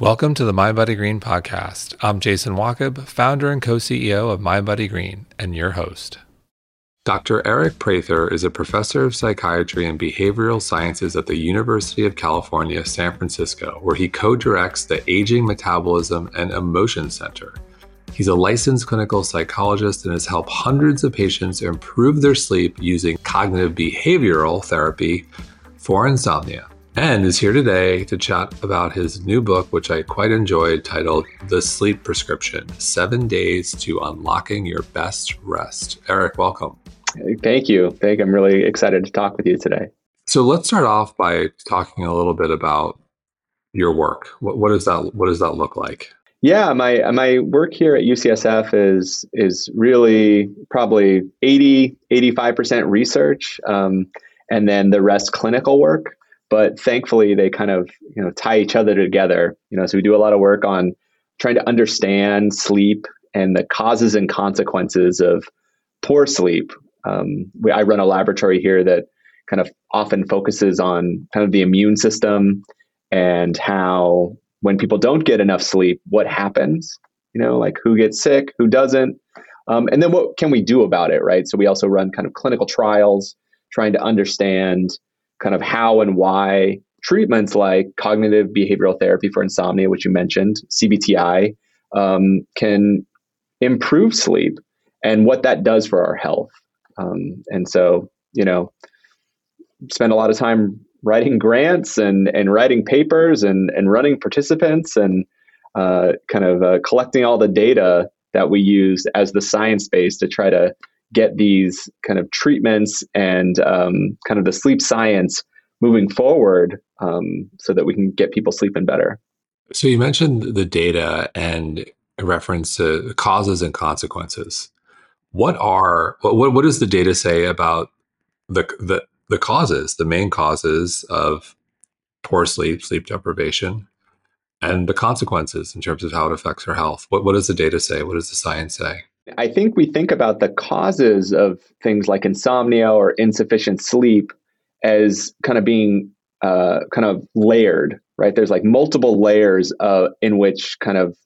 Welcome to the MindBodyGreen podcast. I'm Jason Wachob, founder and co-CEO of MindBodyGreen, and your host. Dr. Aric Prather is a professor of psychiatry and behavioral sciences at the University of California, San Francisco, where he co-directs the Aging Metabolism and Emotion Center. He's a licensed clinical psychologist and has helped hundreds of patients improve their sleep using cognitive behavioral therapy for insomnia and is here today to chat about his new book, which I quite enjoyed, titled The Sleep Prescription Seven Days to Unlocking Your Best Rest. Aric, welcome. Thank you. Thank I'm really excited to talk with you today. So let's start off by talking a little bit about your work. What, what does that what does that look like? Yeah, my my work here at UCSF is is really probably 80 85% research um, and then the rest clinical work but thankfully they kind of you know tie each other together you know so we do a lot of work on trying to understand sleep and the causes and consequences of poor sleep. Um, we, i run a laboratory here that kind of often focuses on kind of the immune system and how when people don't get enough sleep what happens you know like who gets sick who doesn't. Um, and then what can we do about it right? So we also run kind of clinical trials trying to understand kind of how and why treatments like cognitive behavioral therapy for insomnia, which you mentioned, CBTI, um, can improve sleep and what that does for our health. Um, and so, you know, spend a lot of time writing grants and, and writing papers and, and running participants and uh, kind of uh, collecting all the data that we use as the science base to try to get these kind of treatments and um, kind of the sleep science moving forward um, so that we can get people sleeping better. So you mentioned the data and reference to causes and consequences. What are what what does the data say about the the the causes, the main causes of poor sleep, sleep deprivation, and the consequences in terms of how it affects our health? What what does the data say? What does the science say? I think we think about the causes of things like insomnia or insufficient sleep as kind of being uh, kind of layered, right? There's like multiple layers uh, in which kind of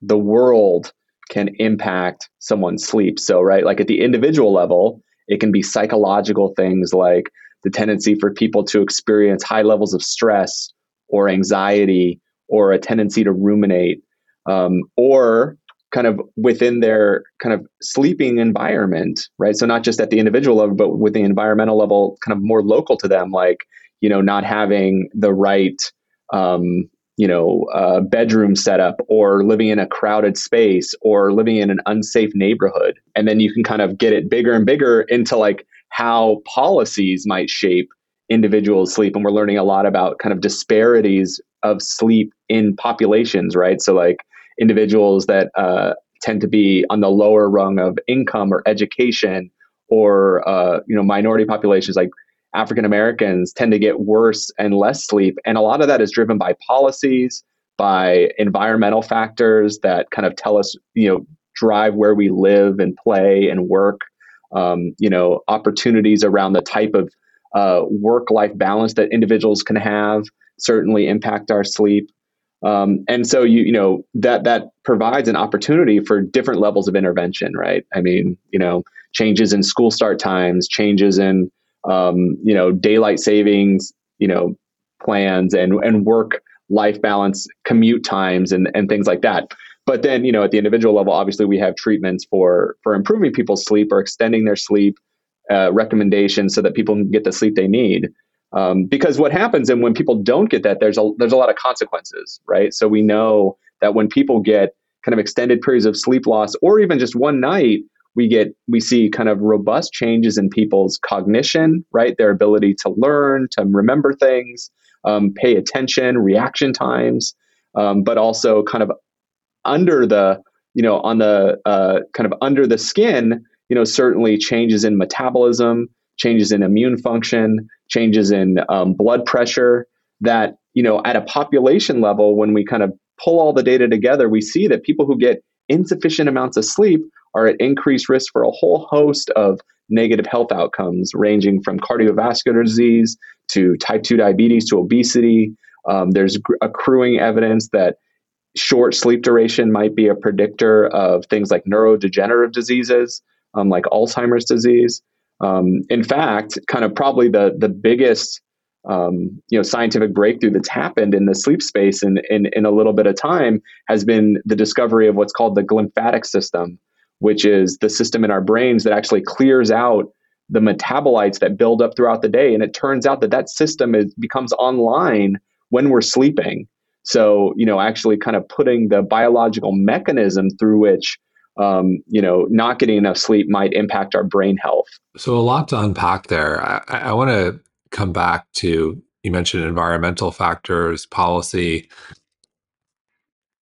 the world can impact someone's sleep. So, right, like at the individual level, it can be psychological things like the tendency for people to experience high levels of stress or anxiety or a tendency to ruminate, um, or kind of within their kind of sleeping environment, right? So not just at the individual level, but with the environmental level, kind of more local to them, like you know, not having the right, um, you know, uh, bedroom setup, or living in a crowded space, or living in an unsafe neighborhood, and then you can kind of get it bigger and bigger into like how policies might shape individuals' sleep, and we're learning a lot about kind of disparities of sleep in populations, right? So like individuals that uh, tend to be on the lower rung of income or education or uh, you know minority populations like African Americans tend to get worse and less sleep. And a lot of that is driven by policies by environmental factors that kind of tell us you know drive where we live and play and work. Um, you know opportunities around the type of uh, work life balance that individuals can have certainly impact our sleep um, and so you you know that that provides an opportunity for different levels of intervention, right? I mean, you know, changes in school start times, changes in um, you know daylight savings, you know, plans and and work life balance, commute times, and and things like that. But then you know at the individual level, obviously we have treatments for for improving people's sleep or extending their sleep, uh, recommendations so that people can get the sleep they need. Um, because what happens and when people don't get that, there's a there's a lot of consequences, right? So we know that when people get kind of extended periods of sleep loss, or even just one night, we get we see kind of robust changes in people's cognition, right? Their ability to learn, to remember things, um, pay attention, reaction times, um, but also kind of under the you know on the uh, kind of under the skin, you know certainly changes in metabolism, changes in immune function, changes in um, blood pressure that you know at a population level when we kind of pull all the data together we see that people who get insufficient amounts of sleep are at increased risk for a whole host of negative health outcomes ranging from cardiovascular disease to type 2 diabetes to obesity um, there's accruing evidence that short sleep duration might be a predictor of things like neurodegenerative diseases, um, like Alzheimer's disease. Um, in fact, kind of probably the the biggest um, you know scientific breakthrough that's happened in the sleep space in, in in a little bit of time has been the discovery of what's called the glymphatic system, which is the system in our brains that actually clears out the metabolites that build up throughout the day. And it turns out that that system is, becomes online when we're sleeping. So, you know, actually kind of putting the biological mechanism through which, um, you know, not getting enough sleep might impact our brain health. So, a lot to unpack there. I, I want to come back to you mentioned environmental factors, policy.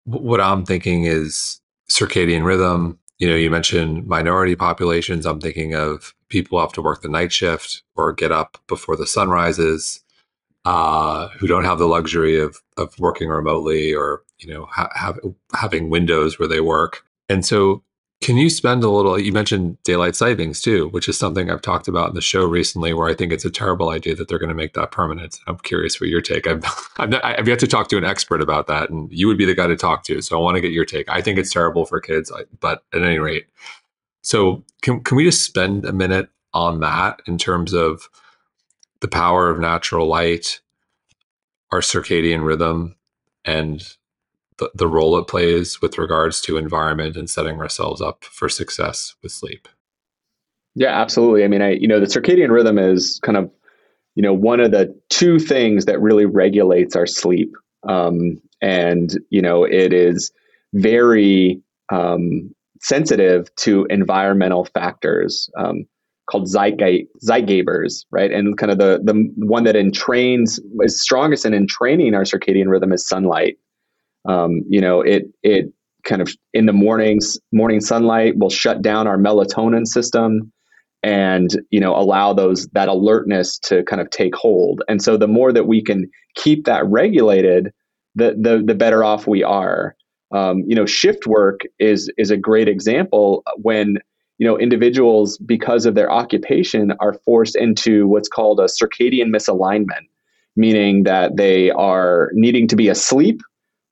What I'm thinking is circadian rhythm. You know, you mentioned minority populations. I'm thinking of people who have to work the night shift or get up before the sun rises uh, who don't have the luxury of of working remotely or you know ha- have, having windows where they work. And so, can you spend a little? You mentioned daylight savings too, which is something I've talked about in the show recently, where I think it's a terrible idea that they're going to make that permanent. I'm curious for your take. I've I've, not, I've yet to talk to an expert about that, and you would be the guy to talk to. So I want to get your take. I think it's terrible for kids, but at any rate, so can can we just spend a minute on that in terms of the power of natural light, our circadian rhythm, and the, the role it plays with regards to environment and setting ourselves up for success with sleep. Yeah, absolutely. I mean, I you know the circadian rhythm is kind of you know one of the two things that really regulates our sleep, um, and you know it is very um, sensitive to environmental factors. Um, called Zeitgebers, right? And kind of the the one that entrains is strongest in entraining our circadian rhythm is sunlight. Um, you know, it it kind of in the mornings, morning sunlight will shut down our melatonin system and you know allow those that alertness to kind of take hold. And so the more that we can keep that regulated, the the the better off we are. Um, you know, shift work is is a great example when you know individuals because of their occupation are forced into what's called a circadian misalignment meaning that they are needing to be asleep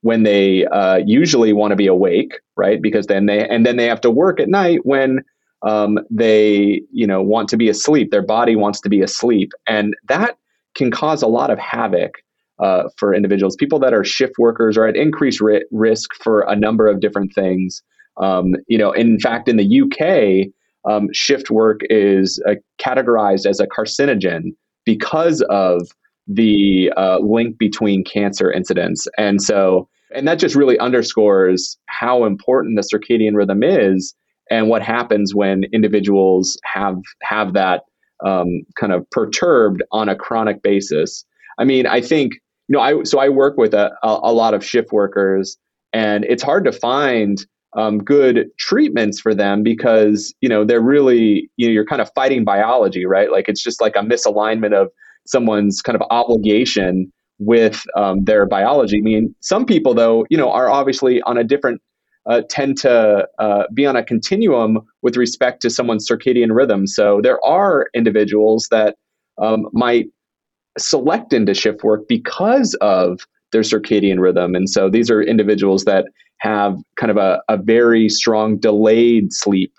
when they uh, usually want to be awake right? Because then they and then they have to work at night when um, they you know want to be asleep their body wants to be asleep. And that can cause a lot of havoc uh, for individuals. People that are shift workers are at increased ri- risk for a number of different things. Um, you know, in fact, in the UK, um, shift work is uh, categorized as a carcinogen because of the uh, link between cancer incidence. And so, and that just really underscores how important the circadian rhythm is and what happens when individuals have have that um, kind of perturbed on a chronic basis. I mean, I think you know, I so I work with a, a, lot of shift workers, and it's hard to find um, good treatments for them because you know they're really you know you're kind of fighting biology right like it's just like a misalignment of someone's kind of obligation with um, their biology. I mean some people though you know are obviously on a different uh, tend to uh, be on a continuum with respect to someone's circadian rhythm. So there are individuals that um, might select into shift work because of their circadian rhythm. And so these are individuals that have kind of a, a very strong delayed sleep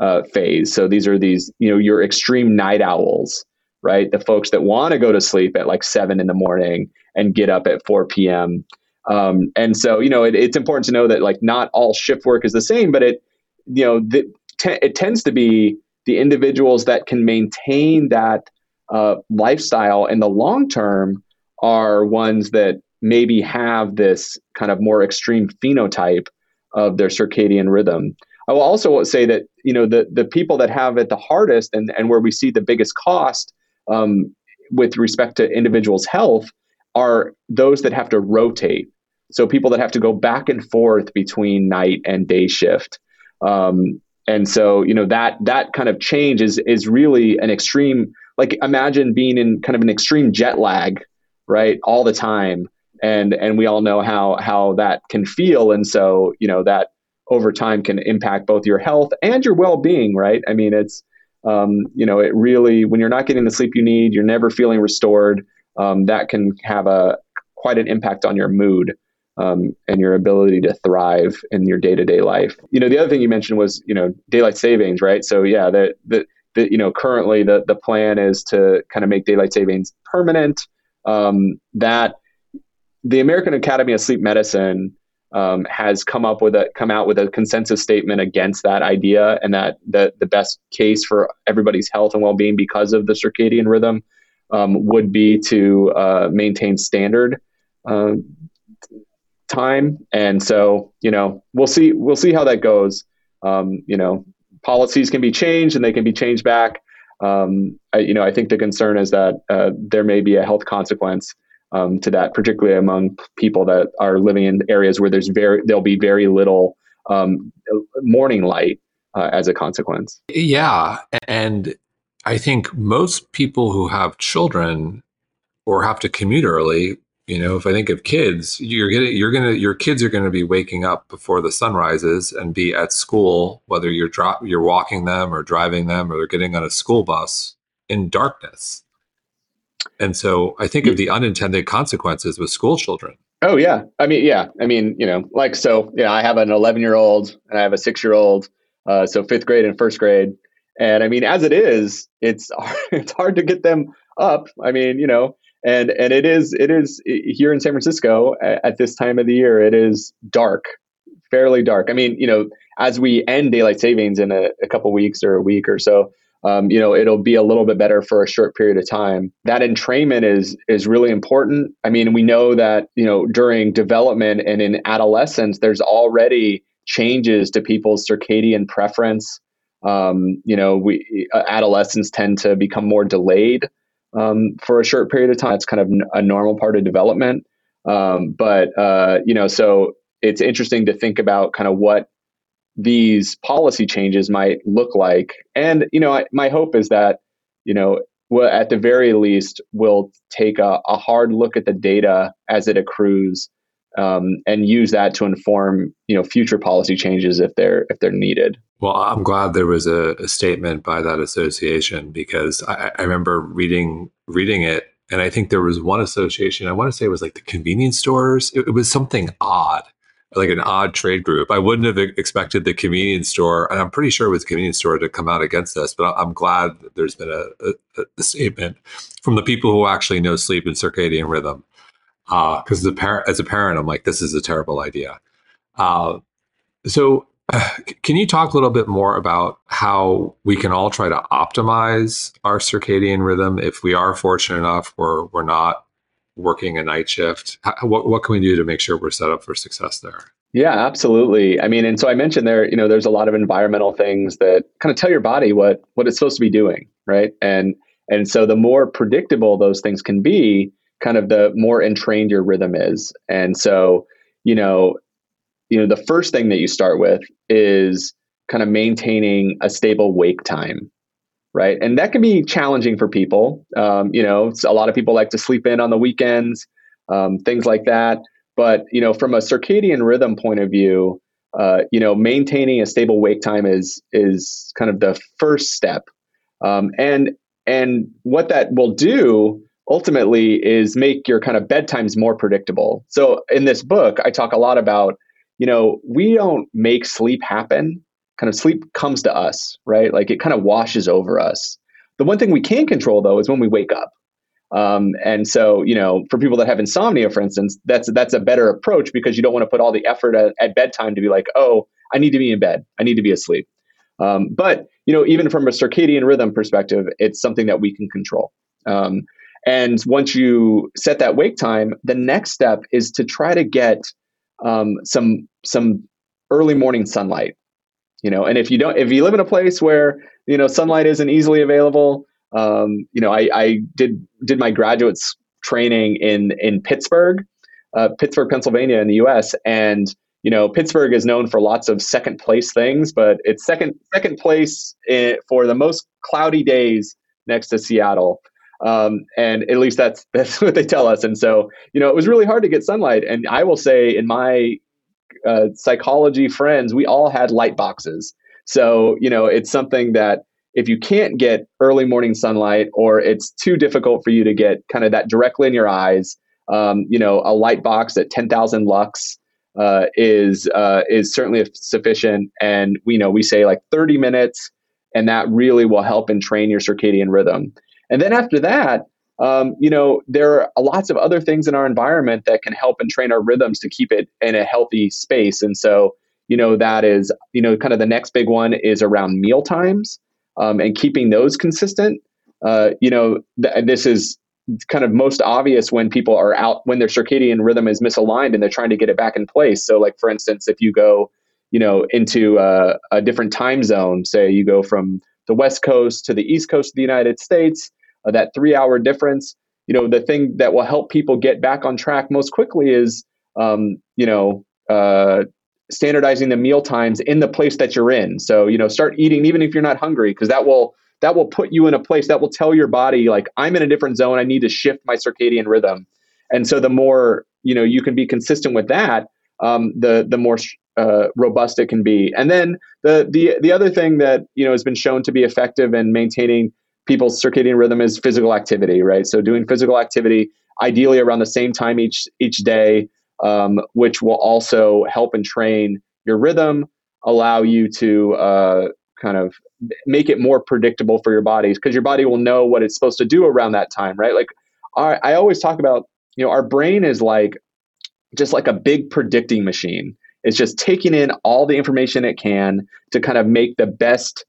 uh, phase. So these are these, you know, your extreme night owls, right? The folks that want to go to sleep at like seven in the morning and get up at 4 p.m. Um, and so, you know, it, it's important to know that like not all shift work is the same, but it, you know, the, te- it tends to be the individuals that can maintain that uh, lifestyle in the long term are ones that maybe have this kind of more extreme phenotype of their circadian rhythm. I will also say that you know the the people that have it the hardest and and where we see the biggest cost um, with respect to individuals' health are those that have to rotate. So people that have to go back and forth between night and day shift. Um, and so you know that that kind of change is is really an extreme. Like imagine being in kind of an extreme jet lag, right, all the time and and we all know how how that can feel and so you know that over time can impact both your health and your well-being right i mean it's um, you know it really when you're not getting the sleep you need you're never feeling restored um, that can have a quite an impact on your mood um, and your ability to thrive in your day to day life. You know, the other thing you mentioned was you know daylight savings, right? So yeah, the the, the you know currently the the plan is to kind of make daylight savings permanent. Um, that the American Academy of Sleep Medicine um, has come up with a come out with a consensus statement against that idea, and that the the best case for everybody's health and well being because of the circadian rhythm um, would be to uh, maintain standard uh, time. And so, you know, we'll see we'll see how that goes. Um, you know, policies can be changed and they can be changed back. Um, I, you know, I think the concern is that uh, there may be a health consequence um, to that, particularly among people that are living in areas where there's very there'll be very little um, morning light uh, as a consequence. Yeah, and I think most people who have children or have to commute early, you know, if I think of kids, you're gonna you're gonna your kids are gonna be waking up before the sun rises and be at school, whether you're drop you're walking them or driving them or they're getting on a school bus in darkness. And so I think of the unintended consequences with school children. Oh yeah. I mean, yeah. I mean, you know, like so, yeah, I have an 11 year old and I have a six year old. Uh, so fifth grade and first grade. And I mean, as it is, it's it's hard to get them up. I mean, you know, and and it is it is here in San Francisco at, at this time of the year. It is dark, fairly dark. I mean, you know, as we end daylight savings in a, a couple weeks or a week or so, um, you know, it'll be a little bit better for a short period of time. That entrainment is is really important. I mean, we know that you know during development and in adolescence, there's already changes to people's circadian preference um, you know, we uh, adolescents tend to become more delayed um, for a short period of time. It's kind of a normal part of development. Um, but uh, you know, so it's interesting to think about kind of what these policy changes might look like. And you know, I, my hope is that you know, at the very least, we'll take a, a hard look at the data as it accrues um, and use that to inform you know future policy changes if they're if they're needed. Well, I'm glad there was a, a statement by that association because I, I, remember reading reading it, and I think there was one association. I want to say it was like the convenience stores. It, it was something odd, like an odd trade group. I wouldn't have expected the convenience store, and I'm pretty sure it was the convenience store to come out against this. But I'm glad there's been a, a, a statement from the people who actually know sleep and circadian rhythm because uh, parent, as a parent, I'm like, this is a terrible idea. Uh, so, uh, can you talk a little bit more about how we can all try to optimize our circadian rhythm if we are fortunate enough where we're not working a night shift? How, what what can we do to make sure we're set up for success there? Yeah, absolutely. I mean, and so I mentioned there, you know, there's a lot of environmental things that kind of tell your body what what it's supposed to be doing, right? And and so the more predictable those things can be, kind of the more entrained your rhythm is. And so, you know, you know, the first thing that you start with is kind of maintaining a stable wake time, right? And that can be challenging for people. Um, you know, a lot of people like to sleep in on the weekends, um, things like that. But you know, from a circadian rhythm point of view, uh, you know, maintaining a stable wake time is is kind of the first step. Um, and and what that will do ultimately is make your kind of bedtimes more predictable. So in this book, I talk a lot about, you know, we don't make sleep happen. Kind of sleep comes to us, right? Like it kind of washes over us. The one thing we can control though is when we wake up. Um, and so, you know, for people that have insomnia, for instance, that's that's a better approach because you don't want to put all the effort at, at bedtime to be like, oh, I need to be in bed, I need to be asleep. Um, but you know, even from a circadian rhythm perspective, it's something that we can control. Um, and once you set that wake time, the next step is to try to get um, some some early morning sunlight. You know, and if you don't, if you live in a place where you know sunlight isn't easily available, um, you know, I, I did did my graduate training in in Pittsburgh, uh, Pittsburgh, Pennsylvania, in the U.S. And you know, Pittsburgh is known for lots of second place things, but it's second second place in, for the most cloudy days next to Seattle. Um, and at least that's that's what they tell us. And so, you know, it was really hard to get sunlight. And I will say, in my uh, psychology friends, we all had light boxes. So, you know, it's something that if you can't get early morning sunlight or it's too difficult for you to get kind of that directly in your eyes, um, you know, a light box at 10,000 lux uh, is uh, is certainly sufficient. And we know we say like 30 minutes, and that really will help and train your circadian rhythm. And then after that, um, you know, there are lots of other things in our environment that can help and train our rhythms to keep it in a healthy space. And so, you know, that is, you know, kind of the next big one is around meal times um, and keeping those consistent. Uh, you know, th- this is kind of most obvious when people are out when their circadian rhythm is misaligned and they're trying to get it back in place. So, like for instance, if you go, you know, into a, a different time zone, say you go from the West Coast to the East Coast of the United States, uh, that three-hour difference. You know, the thing that will help people get back on track most quickly is, um, you know, uh, standardizing the meal times in the place that you're in. So, you know, start eating even if you're not hungry, because that will that will put you in a place that will tell your body like I'm in a different zone. I need to shift my circadian rhythm. And so the more you know you can be consistent with that, um, the the more uh, robust it can be. And then the the the other thing that you know has been shown to be effective in maintaining people's circadian rhythm is physical activity, right? So doing physical activity ideally around the same time each each day, um, which will also help and train your rhythm, allow you to uh, kind of make it more predictable for your bodies because your body will know what it's supposed to do around that time, right? Like I, I always talk about, you know, our brain is like just like a big predicting machine. It's just taking in all the information it can to kind of make the best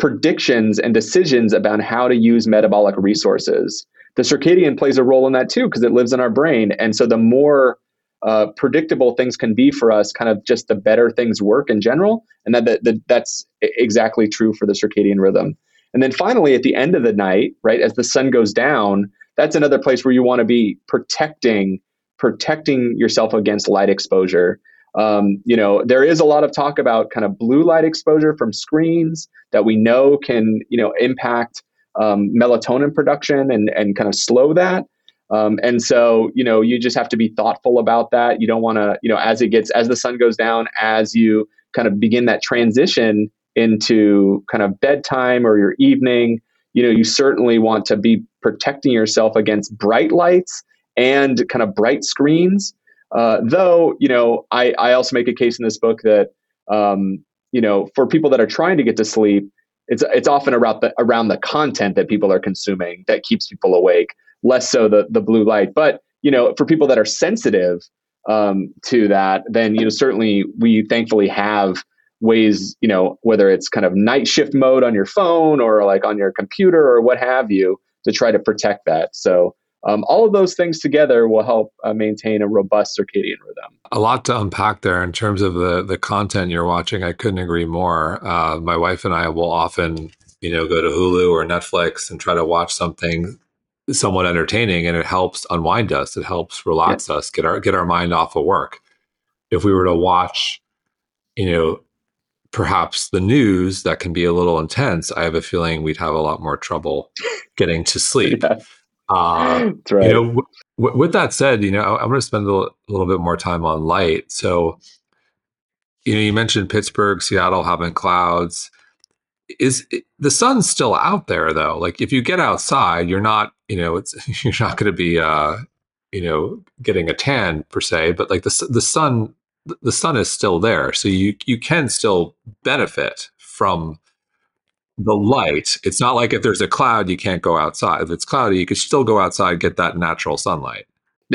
predictions and decisions about how to use metabolic resources. The circadian plays a role in that too because it lives in our brain. And so the more uh, predictable things can be for us, kind of just the better things work in general. And that, that, that that's exactly true for the circadian rhythm. And then finally, at the end of the night, right, as the sun goes down, that's another place where you want to be protecting protecting yourself against light exposure. Um, you know, there is a lot of talk about kind of blue light exposure from screens that we know can, you know, impact um, melatonin production and and kind of slow that. Um, and so, you know, you just have to be thoughtful about that. You don't want to, you know, as it gets, as the sun goes down, as you kind of begin that transition into kind of bedtime or your evening, you know, you certainly want to be protecting yourself against bright lights and kind of bright screens. Uh, though, you know, I, I also make a case in this book that, um, you know, for people that are trying to get to sleep, it's it's often around the around the content that people are consuming that keeps people awake less so the the blue light. But you know, for people that are sensitive um, to that, then you know certainly we thankfully have ways you know whether it's kind of night shift mode on your phone or like on your computer or what have you to try to protect that. So um, all of those things together will help uh, maintain a robust circadian rhythm. A lot to unpack there in terms of the the content you're watching. I couldn't agree more. Uh, my wife and I will often, you know, go to Hulu or Netflix and try to watch something somewhat entertaining and it helps unwind us it helps relax yeah. us get our get our mind off of work if we were to watch you know perhaps the news that can be a little intense i have a feeling we'd have a lot more trouble getting to sleep yeah. Uh, That's right. you know w- w- with that said you know I, am going to spend a little, bit more time on light. So you know you mentioned pittsburgh seattle having clouds. Is the sun's still out there though. Like if you get outside you're not you know it's you're not going to be uh you know getting a tan per se but like the the sun the sun is still there. So you you can still benefit from the light. It's not like if there's a cloud you can't go outside. If it's cloudy you could still go outside get that natural sunlight.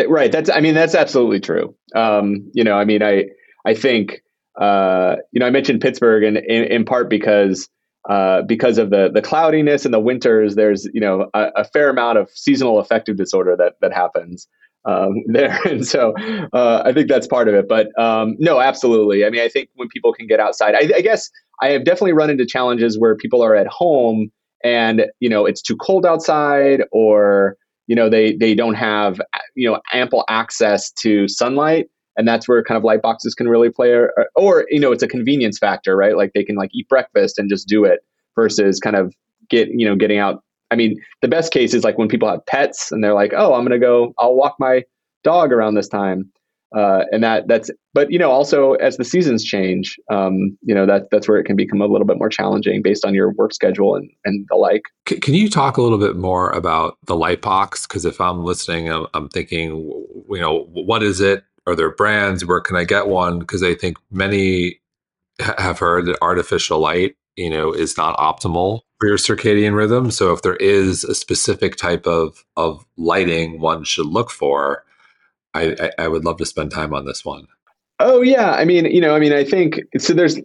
Right. That's i mean that's absolutely true. Um you know i mean i i think uh you know i mentioned pittsburgh and in, in part because uh, because of the the cloudiness and the winters, there's you know a, a, fair amount of seasonal affective disorder that that happens um, there, and so uh, I think that's part of it. But um, no, absolutely. I mean, I think when people can get outside, I, I, guess I have definitely run into challenges where people are at home and you know it's too cold outside, or you know they they don't have you know ample access to sunlight. And that's where kind of light boxes can really play or, or you know it's a convenience factor right? Like they can like eat breakfast and just do it versus kind of get you know getting out. I mean the best case is like when people have pets and they're like oh i'm to go i'll walk my dog around this time uh, and that that's but you know also as the seasons change um, you know that that's where it can become a little bit more challenging based on your work schedule and, and the like. C- can you talk a little bit more about the light box? Because if i'm listening I'm, I'm, thinking you know what is it? Are there brands? Where can i get one? Because i think many have heard that artificial light you know is not optimal for your circadian rhythm. So if there is a specific type of of lighting one should look for I, I, I would love to spend time on this one. Oh yeah, I mean, you know, I mean, I think so. There's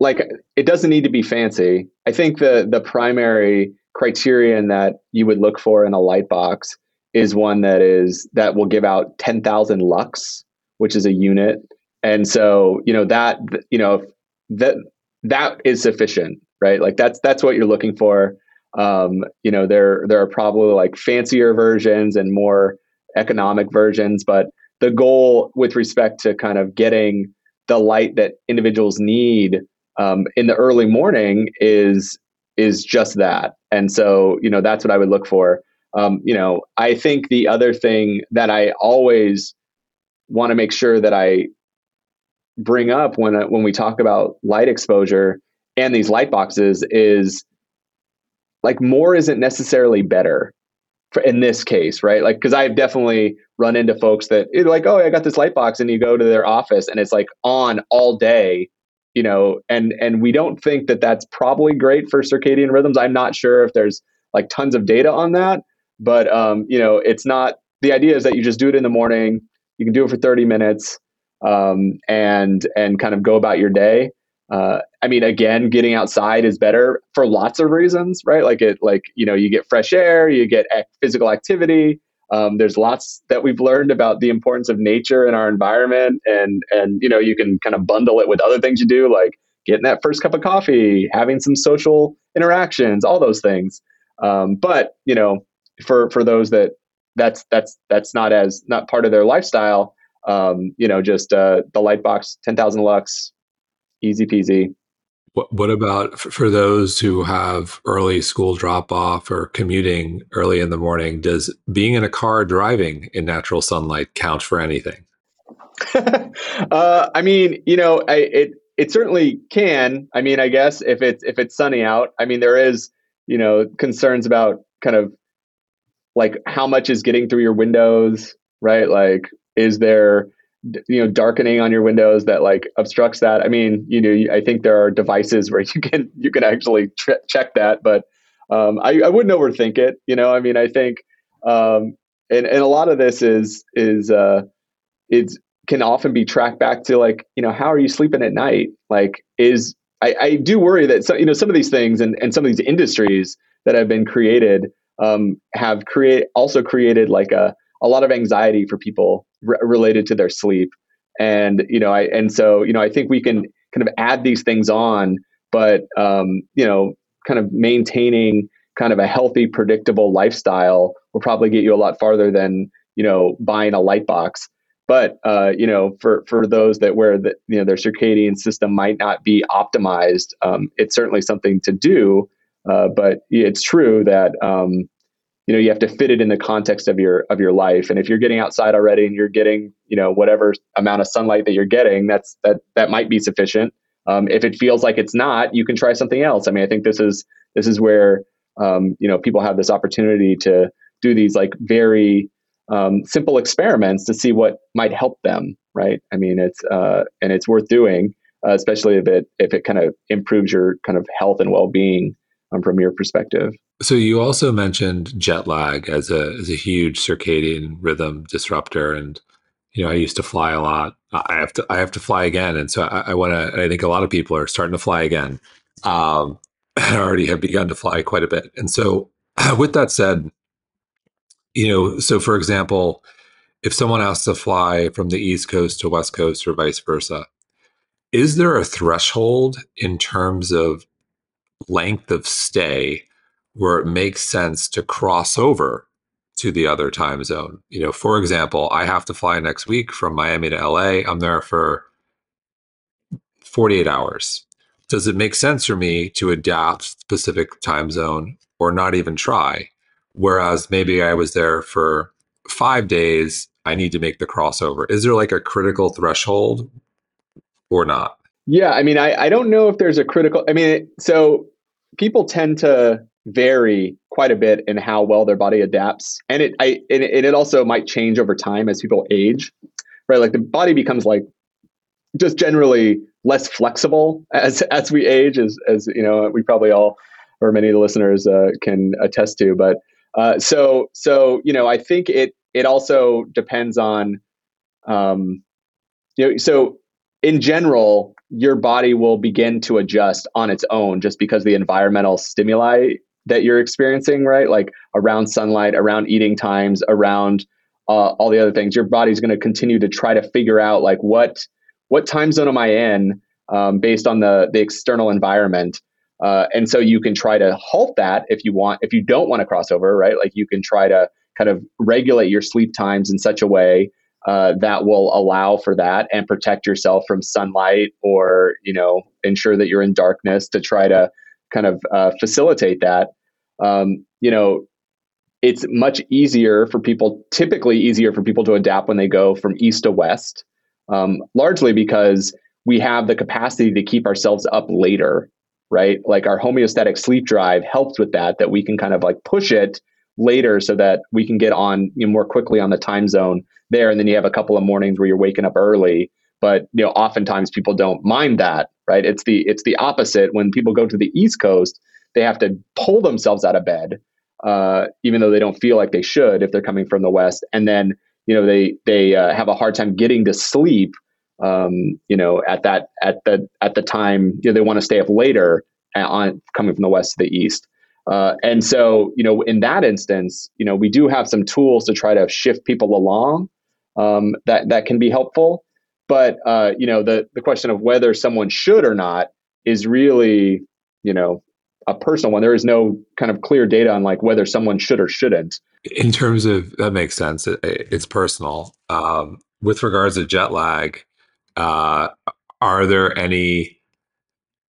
like it doesn't need to be fancy. I think the the primary criterion that you would look for in a light box is one that is that will give out 10,000 lux, which is a unit. And so, you know, that you know, that that is sufficient, right? Like that's that's what you're looking for. Um, you know, there there are probably like fancier versions and more economic versions, but the goal with respect to kind of getting the light that individuals need um, in the early morning is is just that. And so, you know, that's what I would look for. Um, you know, I think the other thing that I always want to make sure that I bring up when when we talk about light exposure and these light boxes is like more isn't necessarily better in this case, right? Like, because I've definitely run into folks that like, oh, I got this light box, and you go to their office and it's like on all day, you know, and and we don't think that that's probably great for circadian rhythms. I'm not sure if there's like tons of data on that, but um, you know, it's not. The idea is that you just do it in the morning. You can do it for 30 minutes, um, and and kind of go about your day. Uh, I mean, again, getting outside is better for lots of reasons, right? Like it, like you know, you get fresh air, you get physical activity. Um, there's lots that we've learned about the importance of nature in our environment, and and you know, you can kind of bundle it with other things you do, like getting that first cup of coffee, having some social interactions, all those things. Um, but you know, for for those that that's that's that's not as not part of their lifestyle. Um, you know, just uh, the light box, ten thousand lux, easy peasy. What, what about for those who have early school drop off or commuting early in the morning? Does being in a car driving in natural sunlight count for anything? uh, I mean, you know, I, it it certainly can. I mean, I guess if it's if it's sunny out, I mean, there is you know concerns about kind of like how much is getting through your windows, right? Like, is there you know darkening on your windows that like obstructs that. I mean you know i think there are devices where you can you can actually tr- check that but um, I, I wouldn't overthink it you know? I mean i think um, and, and a lot of this is is uh can often be tracked back to like you know how are you sleeping at night? Like is i, I do worry that some, you know some of these things and, and some of these industries that have been created um, have create also created like a a lot of anxiety for people re- related to their sleep. And you know, I and so you know, I think we can kind of add these things on, but um, you know, kind of maintaining kind of a healthy, predictable lifestyle will probably get you a lot farther than you know buying a light box. But uh, you know, for for those that where the you know their circadian system might not be optimized, um, it's certainly something to do. Uh, but it's true that um, you know you have to fit it in the context of your of your life. And if you're getting outside already and you're getting you know whatever amount of sunlight that you're getting that's that that might be sufficient. Um, if it feels like it's not you can try something else. I mean i think this is this is where um, you know people have this opportunity to do these like very um, simple experiments to see what might help them right? I mean it's uh, and it's worth doing uh, especially if it if it kind of improves your kind of health and well-being um, from your perspective so you also mentioned jet lag as a as a huge circadian rhythm disruptor, and you know I used to fly a lot. I have to I have to fly again, and so I, I want to. I think a lot of people are starting to fly again. Um, I already have begun to fly quite a bit, and so with that said, you know, so for example, if someone has to fly from the East Coast to West Coast or vice versa, is there a threshold in terms of length of stay where it makes sense to cross over to the other time zone. You know, for example, I have to fly next week from Miami to LA. I'm there for 48 hours. Does it make sense for me to adapt specific time zone or not even try? Whereas maybe I was there for five days I need to make the crossover? Is there like a critical threshold or not? Yeah, I mean, I, I don't know if there's a critical. I mean, so people tend to vary quite a bit in how well their body adapts, and it I and it also might change over time as people age, right? Like the body becomes like just generally less flexible as as we age, as as you know, we probably all or many of the listeners uh, can attest to. But uh, so so you know, I think it it also depends on, um, you know, so in general, your body will begin to adjust on its own just because the environmental stimuli that you're experiencing, right? Like around sunlight, around eating times, around uh, all the other things. Your body's going to continue to try to figure out like what what time zone am I in um, based on the the external environment. Uh, and so you can try to halt that if you want. If you don't want to cross over, right? Like you can try to kind of regulate your sleep times in such a way uh, that will allow for that and protect yourself from sunlight or you know ensure that you're in darkness to try to kind of uh, facilitate that. Um, you know, it's much easier for people, typically easier for people to adapt when they go from east to west, um, largely because we have the capacity to keep ourselves up later, right? Like our homeostatic sleep drive helps with that, that we can kind of like push it later so that we can get on you know, more quickly on the time zone there. And then you have a couple of mornings where you're waking up early. But you know, oftentimes people don't mind that, right? It's the it's the opposite. When people go to the East Coast, they have to pull themselves out of bed, uh, even though they don't feel like they should if they're coming from the West. And then you know they they uh, have a hard time getting to sleep. Um, you know, at that at the at the time you know, they want to stay up later uh, on coming from the West to the East. Uh, and so, you know, in that instance, you know, we do have some tools to try to shift people along um, that that can be helpful. But uh, you know, the the question of whether someone should or not is really, you know, a personal one. There is no kind of clear data on like whether someone should or shouldn't. In terms of that makes sense. It, it's personal. Um, with regards to jet lag, uh, are there any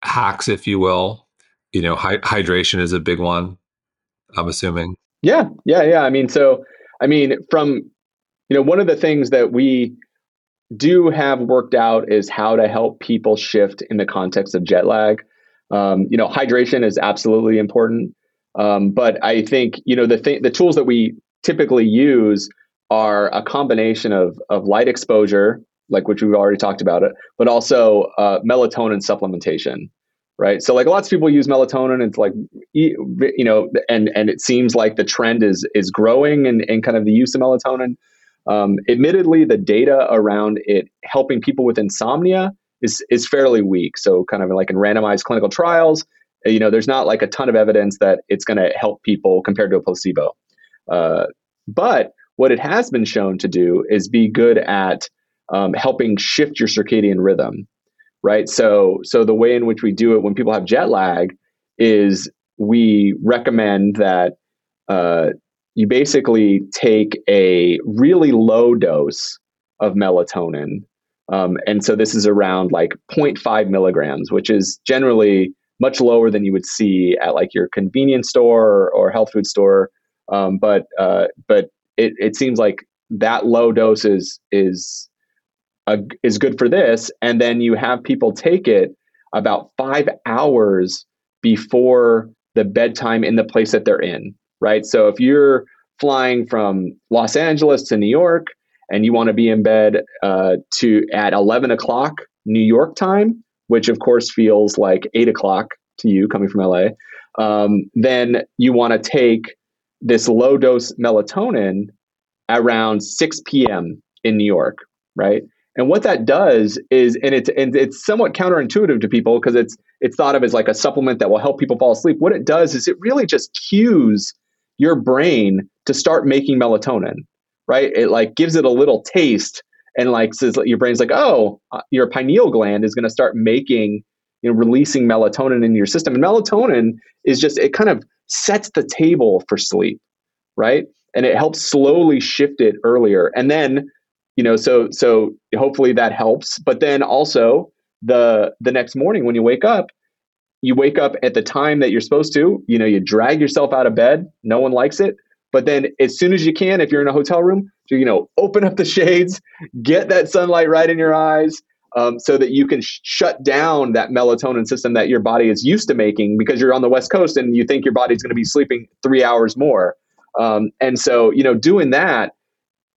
hacks, if you will, you know, hy- hydration is a big one. I'm assuming. Yeah, yeah, yeah. I mean, so I mean, from you know, one of the things that we do have worked out is how to help people shift in the context of jet lag. Um, you know, hydration is absolutely important, um, but I think you know the th- the tools that we typically use are a combination of of light exposure, like which we've already talked about it, but also uh, melatonin supplementation right? So like lots of people use melatonin. It's like you know, and and it seems like the trend is is growing and and kind of the use of melatonin. Um, admittedly, the data around it helping people with insomnia is is fairly weak. So kind of like in randomized clinical trials, you know, there's not like a ton of evidence that it's going to help people compared to a placebo. Uh, but what it has been shown to do is be good at um, helping shift your circadian rhythm right? So so the way in which we do it when people have jet lag is we recommend that uh, you basically take a really low dose of melatonin. Um, and so this is around like 0.5 milligrams, which is generally much lower than you would see at like your convenience store or, health food store. Um, but uh, but it, it seems like that low dose is is uh, is good for this. And then you have people take it about five hours before the bedtime in the place that they're in, right? So if you're flying from Los Angeles to New York and you want to be in bed uh, to at 11 o'clock New York time, which of course feels like eight o'clock to you coming from LA, um, then you want to take this low dose melatonin around 6 p.m. in New York, right? And what that does is, and it's and it's somewhat counterintuitive to people because it's it's thought of as like a supplement that will help people fall asleep. What it does is it really just cues your brain to start making melatonin, right? It like gives it a little taste and like says your brain's like, oh, uh, your pineal gland is going to start making, you know, releasing melatonin in your system. And melatonin is just it kind of sets the table for sleep, right? And it helps slowly shift it earlier. And then you know so so hopefully that helps but then also the the next morning when you wake up you wake up at the time that you're supposed to you know you drag yourself out of bed no one likes it But then as soon as you can, if you're in a hotel room, you know, open up the shades, get that sunlight right in your eyes, um, so that you can sh- shut down that melatonin system that your body is used to making because you're on the West Coast and you think your body's going to be sleeping three hours more. Um, and so, you know, doing that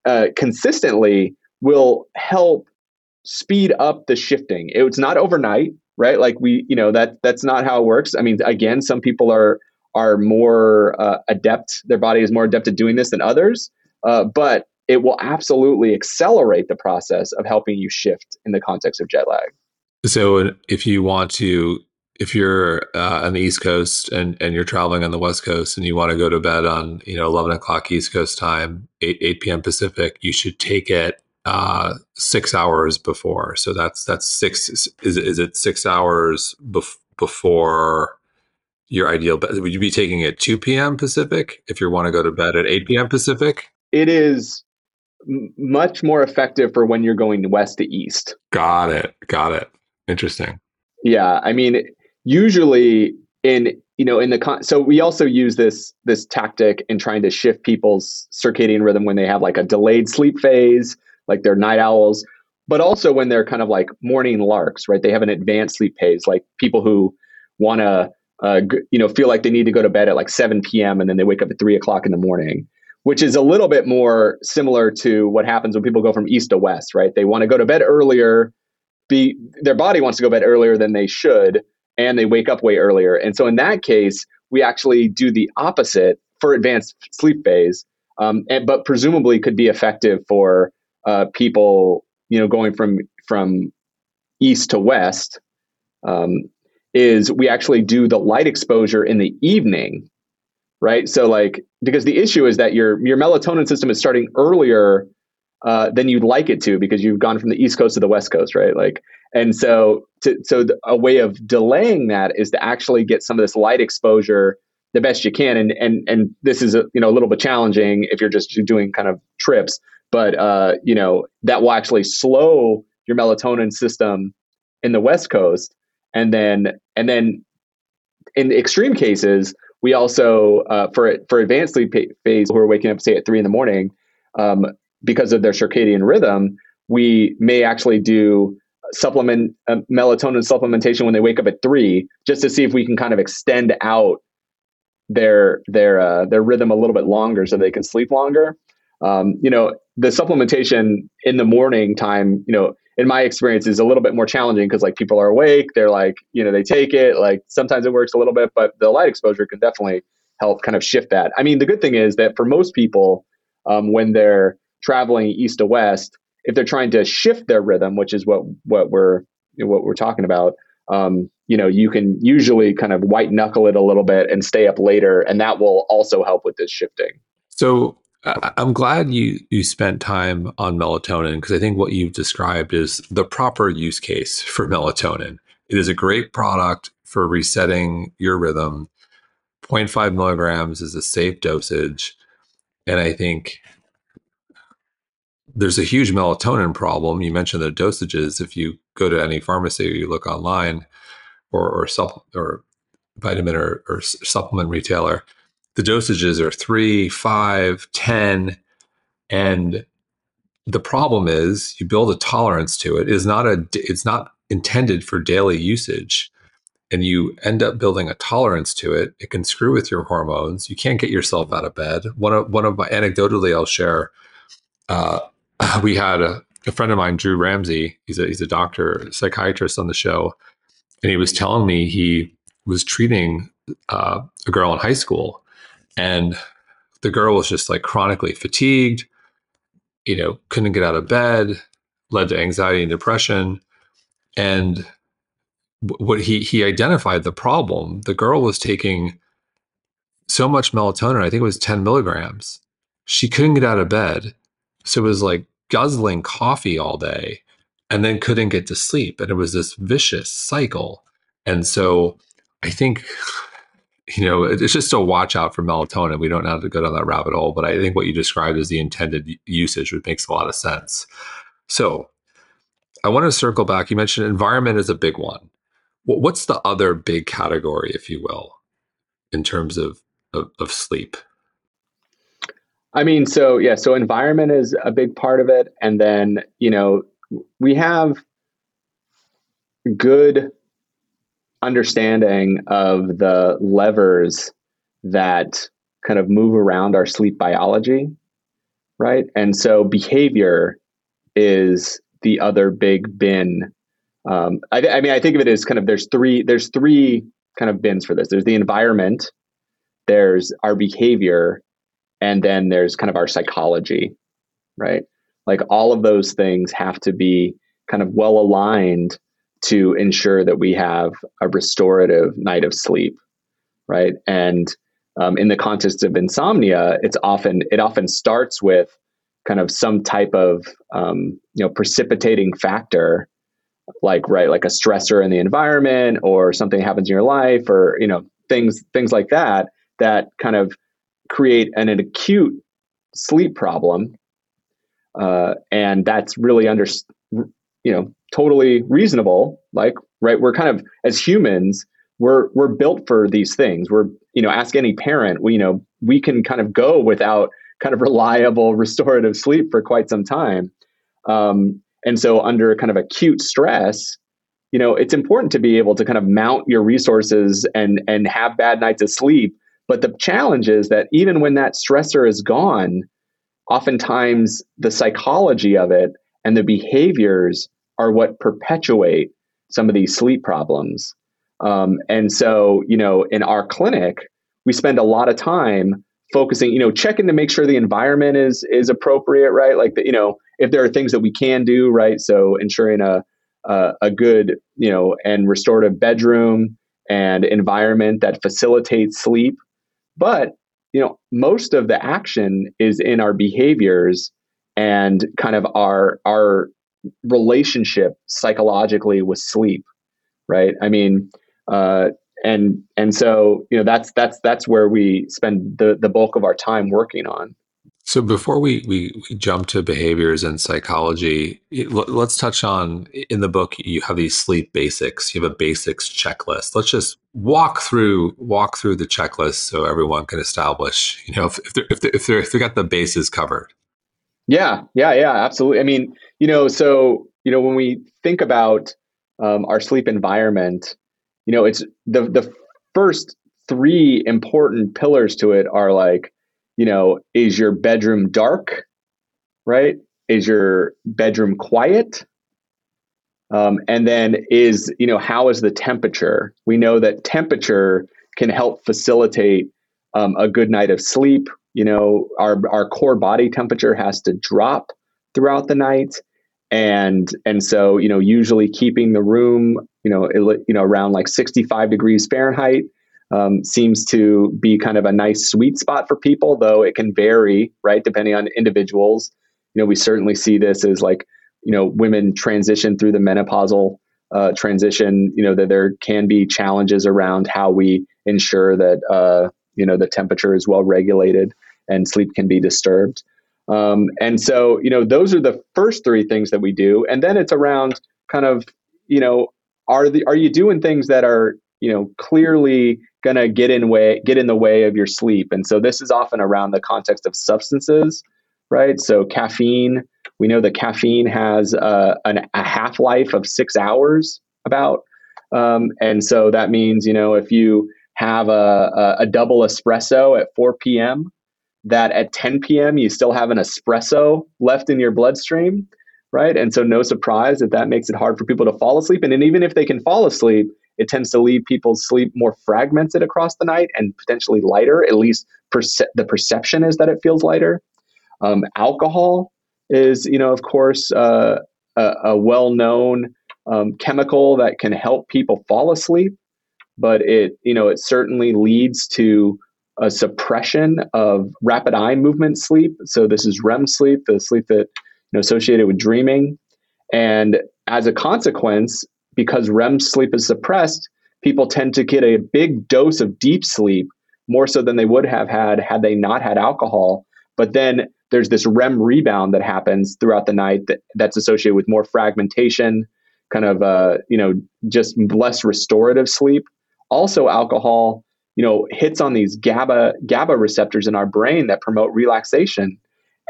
uh, consistently will help speed up the shifting. It's not overnight, right? Like we, you know, that that's not how it works. I mean, again, some people are are more uh, adept. Their body is more adept at doing this than others. Uh, but it will absolutely accelerate the process of helping you shift in the context of jet lag. So, if you want to, if you're uh, on the East Coast and, and you're traveling on the West Coast and you want to go to bed on you know 11 o'clock East Coast time, 8 8 p.m. Pacific, you should take it uh, six hours before. So that's that's six. Is is it six hours bef- before your ideal bed? Would you be taking it 2 p.m. Pacific if you want to go to bed at 8 p.m. Pacific? It is much more effective for when you're going west to east. Got it. Got it. Interesting. Yeah, I mean, usually in you know in the con- so we also use this this tactic in trying to shift people's circadian rhythm when they have like a delayed sleep phase, like they're night owls, but also when they're kind of like morning larks, right? They have an advanced sleep phase, like people who want to uh, you know feel like they need to go to bed at like 7 p.m. and then they wake up at three o'clock in the morning which is a little bit more similar to what happens when people go from east to west, right? They want to go to bed earlier, be their body wants to go to bed earlier than they should, and they wake up way earlier. And so in that case, we actually do the opposite for advanced sleep phase, um, and, but presumably could be effective for uh, people, you know, going from from east to west. Um, is we actually do the light exposure in the evening right? So like because the issue is that your your melatonin system is starting earlier uh, than you'd like it to because you've gone from the east coast to the west coast, right? Like and so to, so a way of delaying that is to actually get some of this light exposure the best you can and and and this is a, you know a little bit challenging if you're just doing kind of trips but uh, you know that will actually slow your melatonin system in the west coast and then and then in extreme cases we also uh, for for advanced sleep phase who are waking up say at three in the morning um, because of their circadian rhythm, we may actually do supplement uh, melatonin supplementation when they wake up at three, just to see if we can kind of extend out their their uh, their rhythm a little bit longer so they can sleep longer. Um, you know, the supplementation in the morning time, you know, in my experience is a little bit more challenging because like people are awake they're like you know they take it like sometimes it works a little bit but the light exposure can definitely help kind of shift that. I mean the good thing is that for most people um, when they're traveling east to west if they're trying to shift their rhythm which is what what we're what we're talking about um, you know you can usually kind of white knuckle it a little bit and stay up later and that will also help with this shifting. So I'm glad you you spent time on melatonin because I think what you've described is the proper use case for melatonin. It is a great product for resetting your rhythm. 0.5 milligrams is a safe dosage, and I think there's a huge melatonin problem. You mentioned the dosages. If you go to any pharmacy or you look online, or or, supp- or vitamin or, or supplement retailer, the dosages are three, five, ten, and the problem is you build a tolerance to it. it is not a it's not intended for daily usage and you end up building a tolerance to it. It can screw with your hormones. You can't get yourself out of bed. One of one of my anecdotally i'll share uh, we had a, a, friend of mine drew ramsey. He's a he's a doctor psychiatrist on the show and he was telling me he was treating uh, a girl in high school and the girl was just like chronically fatigued, you know, couldn't get out of bed, led to anxiety and depression. And what he he identified the problem. The girl was taking so much melatonin, I think it was 10 milligrams. She couldn't get out of bed. So it was like guzzling coffee all day and then couldn't get to sleep. And it was this vicious cycle. And so I think you know, it's just a watch out for melatonin. We don't have to go down that rabbit hole, but I think what you described is the intended usage, which makes a lot of sense. So I want to circle back. You mentioned environment is a big one. What's the other big category, if you will, in terms of, of, of sleep? I mean, so yeah, so environment is a big part of it. And then, you know, we have good understanding of the levers that kind of move around our sleep biology, right? And so behavior is the other big bin. Um, I, I mean, I think of it as kind of there's three there's three kind of bins for this. There's the environment, there's our behavior, and then there's kind of our psychology, right? Like all of those things have to be kind of well aligned to ensure that we have a restorative night of sleep, right? And um, in the context of insomnia, it's often it often starts with kind of some type of um, you know precipitating factor, like right like a stressor in the environment or something happens in your life or you know things things like that that kind of create an, an acute sleep problem, uh, and that's really under you know totally reasonable. Like right, we're kind of as humans we're we're built for these things. We're you know ask any parent. We you know we can kind of go without kind of reliable restorative sleep for quite some time. Um, and so under kind of acute stress, you know, it's important to be able to kind of mount your resources and and have bad nights of sleep. But the challenge is that even when that stressor is gone, oftentimes the psychology of it and the behaviors are what perpetuate some of these sleep problems. Um, and so, you know, in our clinic, we spend a lot of time focusing, you know, checking to make sure the environment is is appropriate, right? Like, the, you know, if there are things that we can do, right? So ensuring a a, a good, you know, and restorative bedroom and environment that facilitates sleep. But you know, most of the action is in our behaviors and kind of our our relationship psychologically with sleep, right? I mean, uh, and and so you know that's that's that's where we spend the the bulk of our time working on. So before we, we, we jump to behaviors and psychology, let's touch on in the book you have these sleep basics. You have a basics checklist. Let's just walk through walk through the checklist so everyone can establish, you know, if if they if they if they if they got the bases covered. Yeah, yeah, yeah, absolutely. I mean, you know, so you know when we think about um, our sleep environment, you know, it's the the first three important pillars to it are like, you know, is your bedroom dark, right? Is your bedroom quiet? Um, and then is you know how is the temperature? We know that temperature can help facilitate um, a good night of sleep. You know, our our core body temperature has to drop throughout the night, and and so you know usually keeping the room you know it, you know around like 65 degrees Fahrenheit um, seems to be kind of a nice sweet spot for people though it can vary right depending on individuals. You know we certainly see this as like you know women transition through the menopausal uh, transition you know that there can be challenges around how we ensure that uh, you know the temperature is well regulated and sleep can be disturbed um, and so, you know, those are the first three things that we do, and then it's around kind of, you know, are the are you doing things that are you know clearly going to get in way get in the way of your sleep? And so this is often around the context of substances, right? So caffeine, we know that caffeine has a, an, a half life of six hours about, um, and so that means you know if you have a, a, a double espresso at 4 p.m that at 10 p.m. you still have an espresso left in your bloodstream, right? And so, no surprise that that makes it hard for people to fall asleep. And then, even if they can fall asleep, it tends to leave people's sleep more fragmented across the night and potentially lighter. At least perce- the perception is that it feels lighter. Um, alcohol is, you know, of course, uh, a, a well-known um, chemical that can help people fall asleep, but it, you know, it certainly leads to a suppression of rapid eye movement sleep. So this is REM sleep, the sleep that you know associated with dreaming. And as a consequence, because REM sleep is suppressed, people tend to get a big dose of deep sleep, more so than they would have had had they not had alcohol. But then there's this REM rebound that happens throughout the night that, that's associated with more fragmentation, kind of uh, you know just less restorative sleep. Also, alcohol you know, hits on these GABA GABA receptors in our brain that promote relaxation.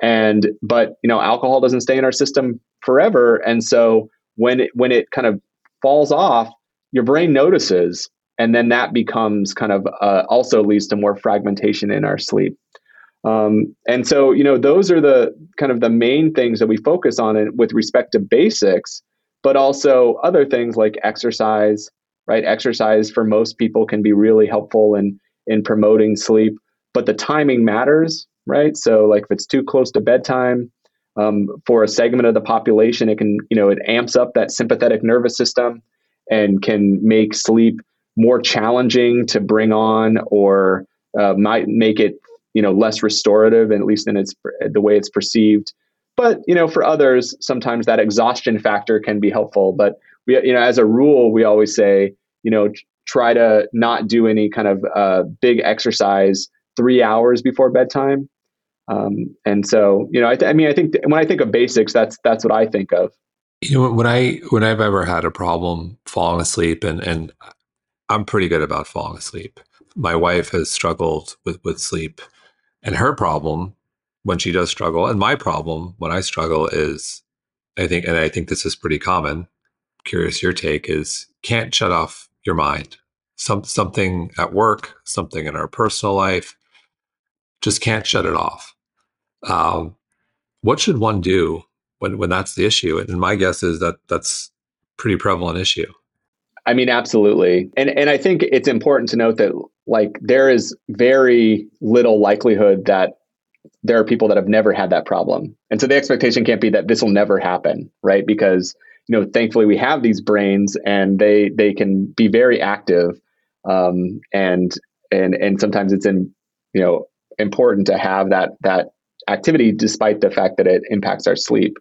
And but you know, alcohol doesn't stay in our system forever, and so when it when it kind of falls off, your brain notices, and then that becomes kind of uh, also leads to more fragmentation in our sleep. Um, and so, you know, those are the kind of the main things that we focus on in, with respect to basics, but also other things like exercise, right? Exercise for most people can be really helpful in in promoting sleep, but the timing matters, right? So, like if it's too close to bedtime, um, for a segment of the population, it can, you know, it amps up that sympathetic nervous system and can make sleep more challenging to bring on, or uh, might make it you know less restorative at least in its the way it's perceived but you know for others sometimes that exhaustion factor can be helpful but we you know as a rule we always say you know try to not do any kind of uh, big exercise three hours before bedtime um, and so you know I, th- I mean i think th- when i think of basics that's that's what i think of you know when i when i've ever had a problem falling asleep and and i'm pretty good about falling asleep my wife has struggled with with sleep and her problem when she does struggle, and my problem when I struggle is, I think, and I think this is pretty common. Curious your take is can't shut off your mind. Some something at work, something in our personal life, just can't shut it off. Um, what should one do when when that's the issue? And my guess is that that's pretty prevalent issue. I mean, absolutely. And and I think it's important to note that like there is very little likelihood that there are people that have never had that problem. And so the expectation can't be that this will never happen, right? Because you know, thankfully we have these brains and they they can be very active. Um, and and and sometimes it's in you know important to have that that activity despite the fact that it impacts our sleep.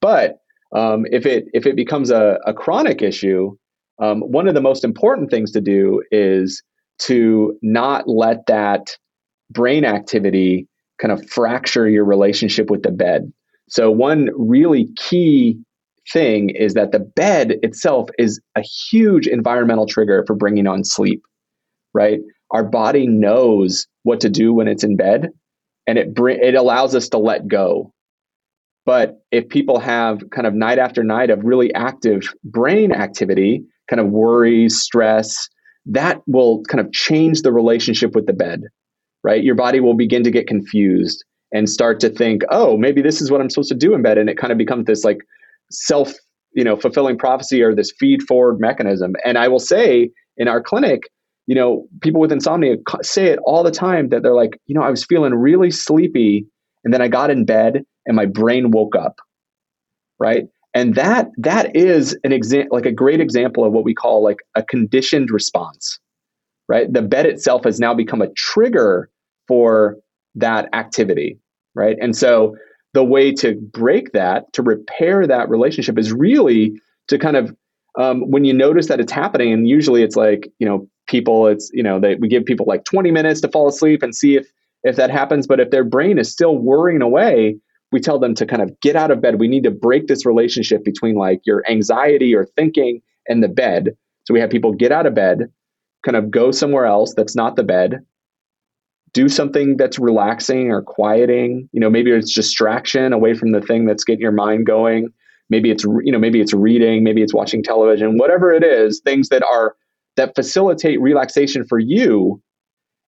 But um, if it if it becomes a, a chronic issue, um, one of the most important things to do is to not let that brain activity kind of fracture your relationship with the bed. So, one really key thing is that the bed itself is a huge environmental trigger for bringing on sleep, right? Our body knows what to do when it's in bed and it br- it allows us to let go. But if people have kind of night after night of really active brain activity, kind of worries, stress, that will kind of change the relationship with the bed, right? Your body will begin to get confused and start to think, oh, maybe this is what I'm supposed to do in bed. And it kind of becomes this like self, you know, fulfilling prophecy or this feed forward mechanism. And I will say in our clinic, you know, people with insomnia say it all the time that they're like, you know, I was feeling really sleepy and then I got in bed and my brain woke up. Right and that that is an example like a great example of what we call like a conditioned response right the bed itself has now become a trigger for that activity right and so the way to break that to repair that relationship is really to kind of um, when you notice that it's happening and usually it's like you know people it's you know they, we give people like 20 minutes to fall asleep and see if if that happens but if their brain is still worrying away we tell them to kind of get out of bed. We need to break this relationship between like your anxiety or thinking and the bed. So we have people get out of bed, kind of go somewhere else that's not the bed, do something that's relaxing or quieting. You know, maybe it's distraction away from the thing that's getting your mind going. Maybe it's you know maybe it's reading, maybe it's watching television, whatever it is, things that are that facilitate relaxation for you.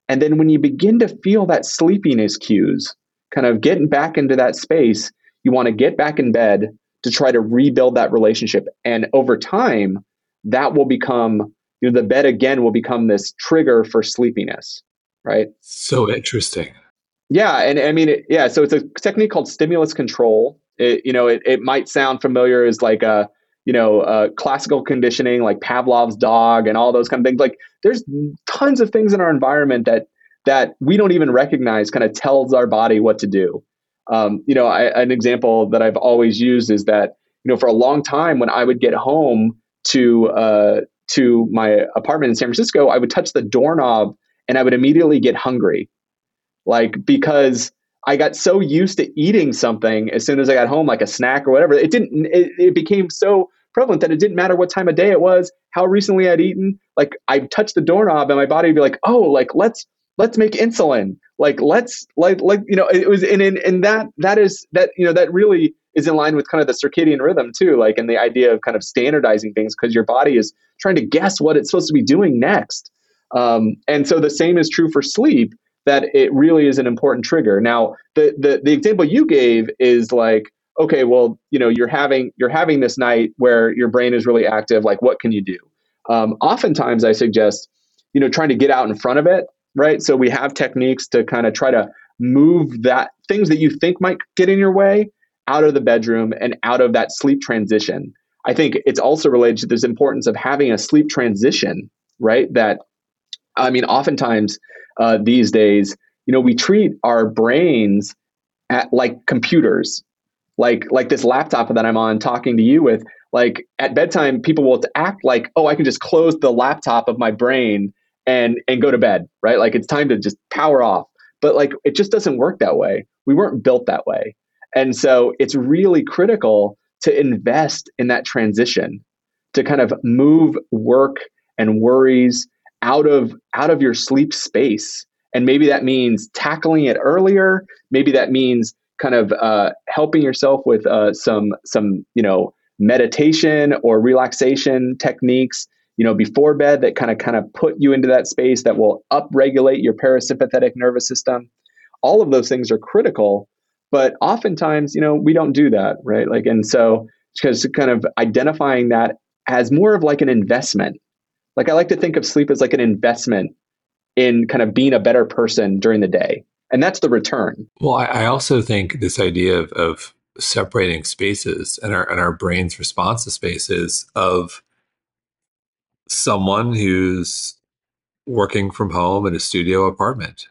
And then when you begin to feel that sleepiness cues, kind of getting back into that space, you want to get back in bed to try to rebuild that relationship. And over time, that will become, you know, the bed again will become this trigger for sleepiness, right? So interesting. Yeah. And I mean, it, yeah. So it's a technique called stimulus control. It, you know, it, it might sound familiar as like a, you know, uh, classical conditioning, like Pavlov's dog and all those kind of things. Like there's tons of things in our environment that that we don't even recognize kind of tells our body what to do. Um, you know, I, an example that I've always used is that you know for a long time when I would get home to uh, to my apartment in San Francisco, I would touch the doorknob and I would immediately get hungry, like because I got so used to eating something as soon as I got home, like a snack or whatever. It didn't. It, it became so prevalent that it didn't matter what time of day it was, how recently I'd eaten. like I touch the doorknob and my body would be like, oh, like let's let's make insulin. Like let's like like you know it was and in and that that is that you know that really is in line with kind of the circadian rhythm too, like and the idea of kind of standardizing things because your body is trying to guess what it's supposed to be doing next. Um, and so the same is true for sleep that it really is an important trigger. Now, the, the the example you gave is like, okay, well, you know, you're having you're having this night where your brain is really active. Like, what can you do? Um, oftentimes, I suggest, you know, trying to get out in front of it, right? So we have techniques to kind of try to move that things that you think might get in your way out of the bedroom and out of that sleep transition. I think it's also related to this importance of having a sleep transition, right? That I mean, oftentimes uh, these days, you know, we treat our brains at like computers, like like this laptop that I'm on talking to you with. Like at bedtime, people will act like, oh, I can just close the laptop of my brain and and go to bed, right? Like it's time to just power off. But like it just doesn't work that way. We weren't built that way. And so it's really critical to invest in that transition to kind of move work and worries out of out of your sleep space. And maybe that means tackling it earlier. Maybe that means kind of uh, helping yourself with uh, some some you know meditation or relaxation techniques you know before bed that kind of kind of put you into that space that will upregulate your parasympathetic nervous system. All of those things are critical but oftentimes you know we don't do that right? Like and so because kind of identifying that as more of like an investment like I like to think of sleep as like an investment in kind of being a better person during the day. And that's the return. Well, I, I also think this idea of, of separating spaces and our and our brain's response to spaces of someone who's working from home in a studio apartment.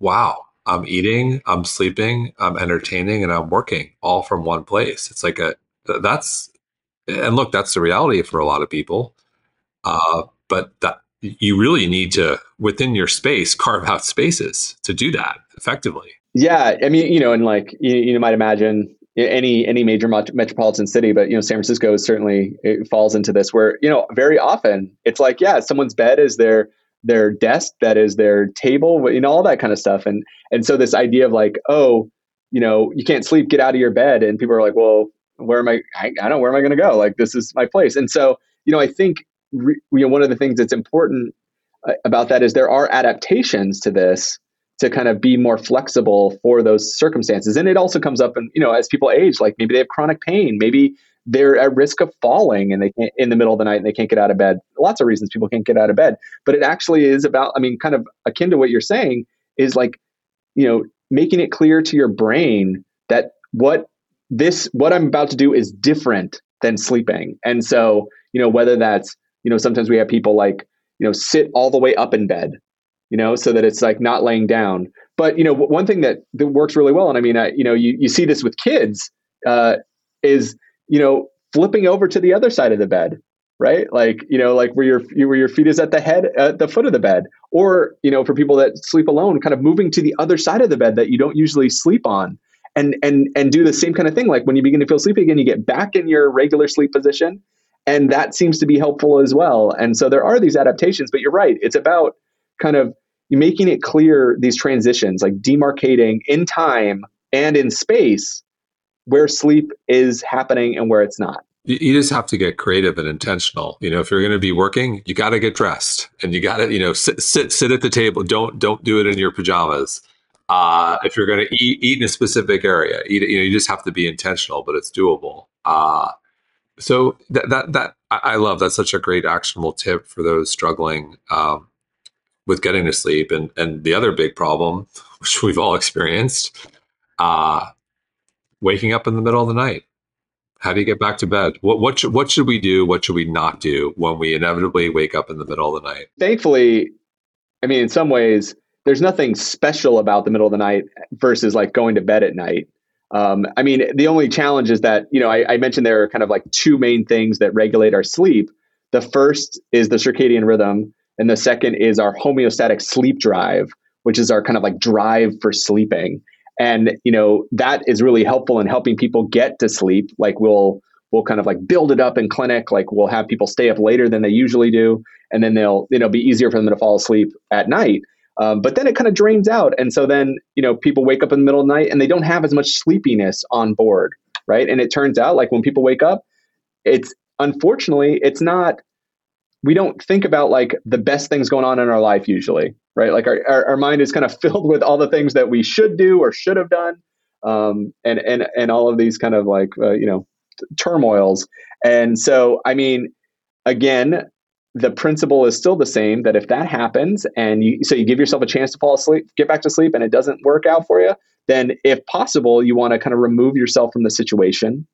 Wow. I'm eating, I'm sleeping, I'm entertaining, and I'm working all from one place. It's like a that's and look, that's the reality for a lot of people. Uh, but that you really need to within your space carve out spaces to do that effectively. Yeah i mean you know and like you, you might imagine any any major metropolitan city but you know san francisco is certainly it falls into this where you know very often it's like yeah someone's bed is their their desk that is their table you know all that kind of stuff. And and so this idea of like oh you know you can't sleep get out of your bed and people are like well where am i i, I don't know where am i going to go? Like this is my place. And so you know i think re, you know, one of the things that's important uh, about that is there are adaptations to this to kind of be more flexible for those circumstances. And it also comes up, and you know, as people age, like maybe they have chronic pain, maybe they're at risk of falling and they can't, in the middle of the night and they can't get out of bed. Lots of reasons people can't get out of bed, but it actually is about. I mean, kind of akin to what you're saying is like, you know, making it clear to your brain that what this what I'm about to do is different than sleeping. And so, you know, whether that's you know sometimes we have people like you know sit all the way up in bed you know so that it's like not laying down. But you know one thing that, that works really well and i mean I, you know you, you see this with kids uh, is you know flipping over to the other side of the bed right? Like you know like where your where your feet is at the head at the foot of the bed. Or you know for people that sleep alone kind of moving to the other side of the bed that you don't usually sleep on and and and do the same kind of thing. Like when you begin to feel sleepy again you get back in your regular sleep position and that seems to be helpful as well. And so there are these adaptations, but you're right. It's about kind of making it clear these transitions, like demarcating in time and in space where sleep is happening and where it's not. You just have to get creative and intentional. You know, if you're going to be working, you got to get dressed and you got to, you know, sit, sit, sit at the table. Don't, don't do it in your pajamas. Uh, if you're going to eat, eat in a specific area, eat, you know, you just have to be intentional, but it's doable. Uh, so that that that I love. That's such a great actionable tip for those struggling um, with getting to sleep. And and the other big problem, which we've all experienced, uh, waking up in the middle of the night. How do you get back to bed? What what should, what should we do? What should we not do when we inevitably wake up in the middle of the night? Thankfully, I mean, in some ways, there's nothing special about the middle of the night versus like going to bed at night. Um, I mean, the only challenge is that, you know, I, I, mentioned there are kind of like two main things that regulate our sleep. The first is the circadian rhythm, and the second is our homeostatic sleep drive, which is our kind of like drive for sleeping. And, you know, that is really helpful in helping people get to sleep. Like we'll, we'll kind of like build it up in clinic. Like we'll have people stay up later than they usually do, and then they'll you know be easier for them to fall asleep at night. Um, but then it kind of drains out, and so then you know people wake up in the middle of the night and they don't have as much sleepiness on board, right? And it turns out like when people wake up, it's unfortunately it's not. We don't think about like the best things going on in our life usually, right? Like our, our, our mind is kind of filled with all the things that we should do or should have done, um, and and and all of these kind of like uh, you know turmoils. And so, I mean, again, the principle is still the same that if that happens and you so you give yourself a chance to fall asleep, get back to sleep, and it doesn't work out for you, then if possible, you want to kind of remove yourself from the situation,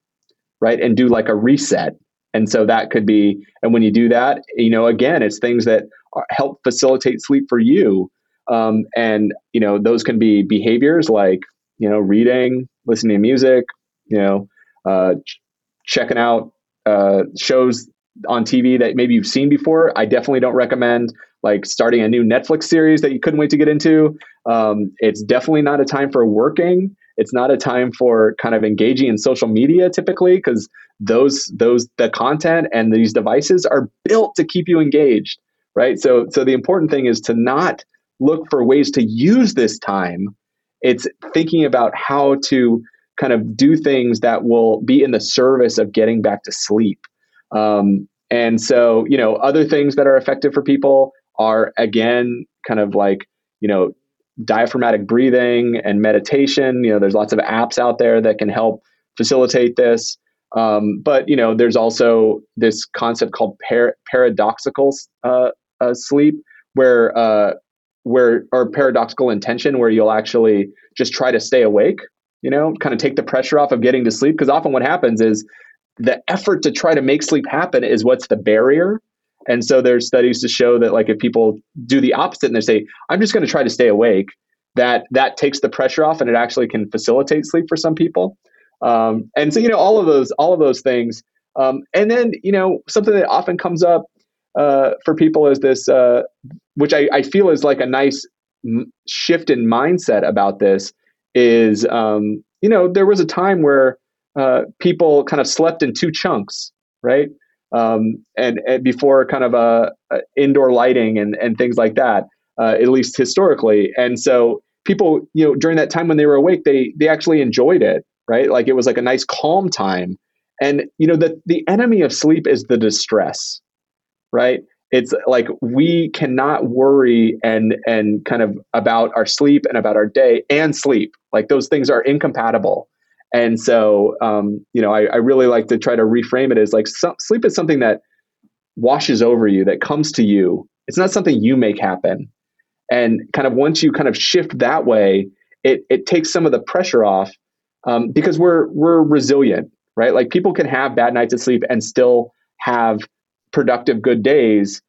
right, and do like a reset. And so that could be, and when you do that, you know, again, it's things that are, help facilitate sleep for you. Um, and you know, those can be behaviors like you know, reading, listening to music, you know, uh, ch- checking out uh, shows on TV that maybe you've seen before. I definitely don't recommend like starting a new Netflix series that you couldn't wait to get into. Um, it's definitely not a time for working. It's not a time for kind of engaging in social media typically because those those the content and these devices are built to keep you engaged, right? So so the important thing is to not look for ways to use this time. It's thinking about how to kind of do things that will be in the service of getting back to sleep. Um, and so, you know, other things that are effective for people are again kind of like, you know, diaphragmatic breathing and meditation. You know, there's lots of apps out there that can help facilitate this. Um, but you know, there's also this concept called par- paradoxical uh, uh, sleep, where uh, where or paradoxical intention, where you'll actually just try to stay awake. You know, kind of take the pressure off of getting to sleep. Because often what happens is the effort to try to make sleep happen is what's the barrier. And so there's studies to show that like if people do the opposite and they say, I'm just going to try to stay awake, that that takes the pressure off and it actually can facilitate sleep for some people. Um, and so, you know, all of those, all of those things. Um, and then, you know, something that often comes up uh, for people is this, uh, which I, I, feel is like a nice shift in mindset about this is, um, you know, there was a time where uh, people kind of slept in two chunks, right? Um, and, and, before kind of a, a, indoor lighting and, and things like that, uh, at least historically. And so people, you know, during that time when they were awake, they they actually enjoyed it, right? Like it was like a nice calm time. And you know, the the enemy of sleep is the distress, right? It's like we cannot worry and and kind of about our sleep and about our day and sleep. Like those things are incompatible. And so, um, you know, I, I, really like to try to reframe it as like so, sleep is something that washes over you, that comes to you. It's not something you make happen. And kind of once you kind of shift that way, it it takes some of the pressure off um, because we're we're resilient, right? Like people can have bad nights of sleep and still have productive, good days.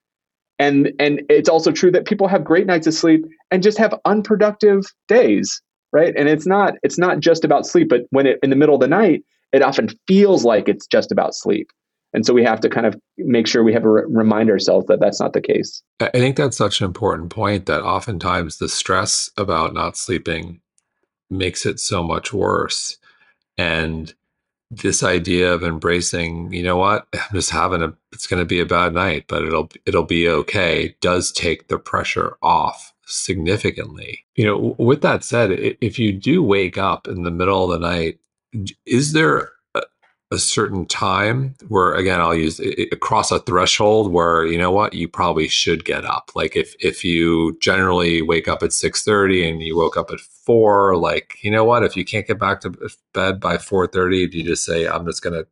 And and it's also true that people have great nights of sleep and just have unproductive days right? And it's not it's not just about sleep but when it in the middle of the night it often feels like it's just about sleep. And so we have to kind of make sure we have to re- remind ourselves that that's not the case. I think that's such an important point that oftentimes the stress about not sleeping makes it so much worse. And this idea of embracing you know what? I'm just having a it's going to be a bad night but it'll it'll be okay does take the pressure off significantly. You know, with that said, if you do wake up in the middle of the night, is there a, a certain time where, again, I'll use across a threshold where you know what you probably should get up? Like if if you generally wake up at six thirty and you woke up at four, like you know what, if you can't get back to bed by four thirty, do you just say I'm just going to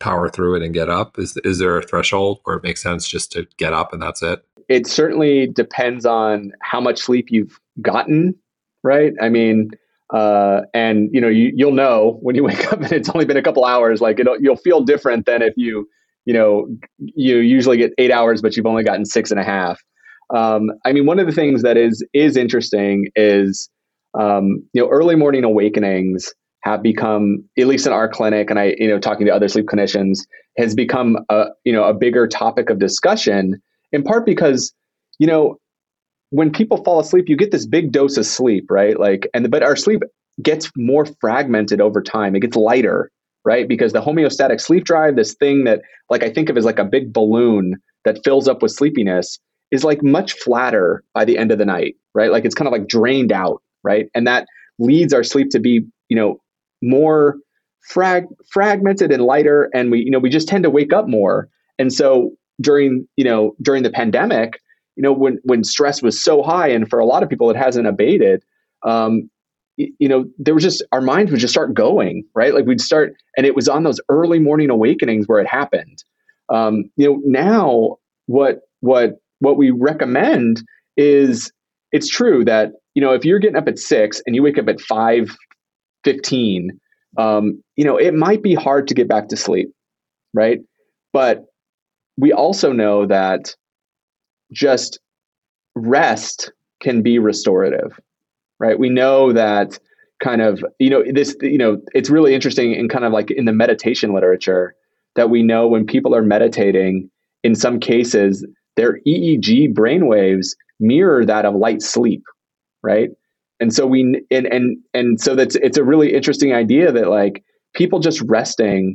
power through it and get up? Is is there a threshold where it makes sense just to get up and that's it? It certainly depends on how much sleep you've gotten, right? I mean, uh, and you know, you, you'll know when you wake up and it's only been a couple hours. Like you'll feel different than if you, you know, you usually get eight hours, but you've only gotten six and a half. Um, I mean, one of the things that is is interesting is, um, you know, early morning awakenings have become, at least in our clinic, and I, you know, talking to other sleep clinicians, has become a, you know, a bigger topic of discussion in part because you know when people fall asleep you get this big dose of sleep right like and but our sleep gets more fragmented over time it gets lighter right? Because the homeostatic sleep drive, this thing that like I think of as like a big balloon that fills up with sleepiness, is like much flatter by the end of the night, right? Like it's kind of like drained out, right? And that leads our sleep to be, you know, more frag- fragmented and lighter and we you know we just tend to wake up more. And so during, you know, during the pandemic, you know, when when stress was so high and for a lot of people it hasn't abated, um, you know, there was just our minds would just start going, right? Like we'd start, and it was on those early morning awakenings where it happened. Um, you know, now what what what we recommend is it's true that you know if you're getting up at six and you wake up at five fifteen, um, you know, it might be hard to get back to sleep, right? But we also know that just rest can be restorative right? We know that kind of, you know, this, you know, it's really interesting in kind of like in the meditation literature that we know when people are meditating, in some cases, their EEG brainwaves mirror that of light sleep, right? And so we and and and so that's it's a really interesting idea that like people just resting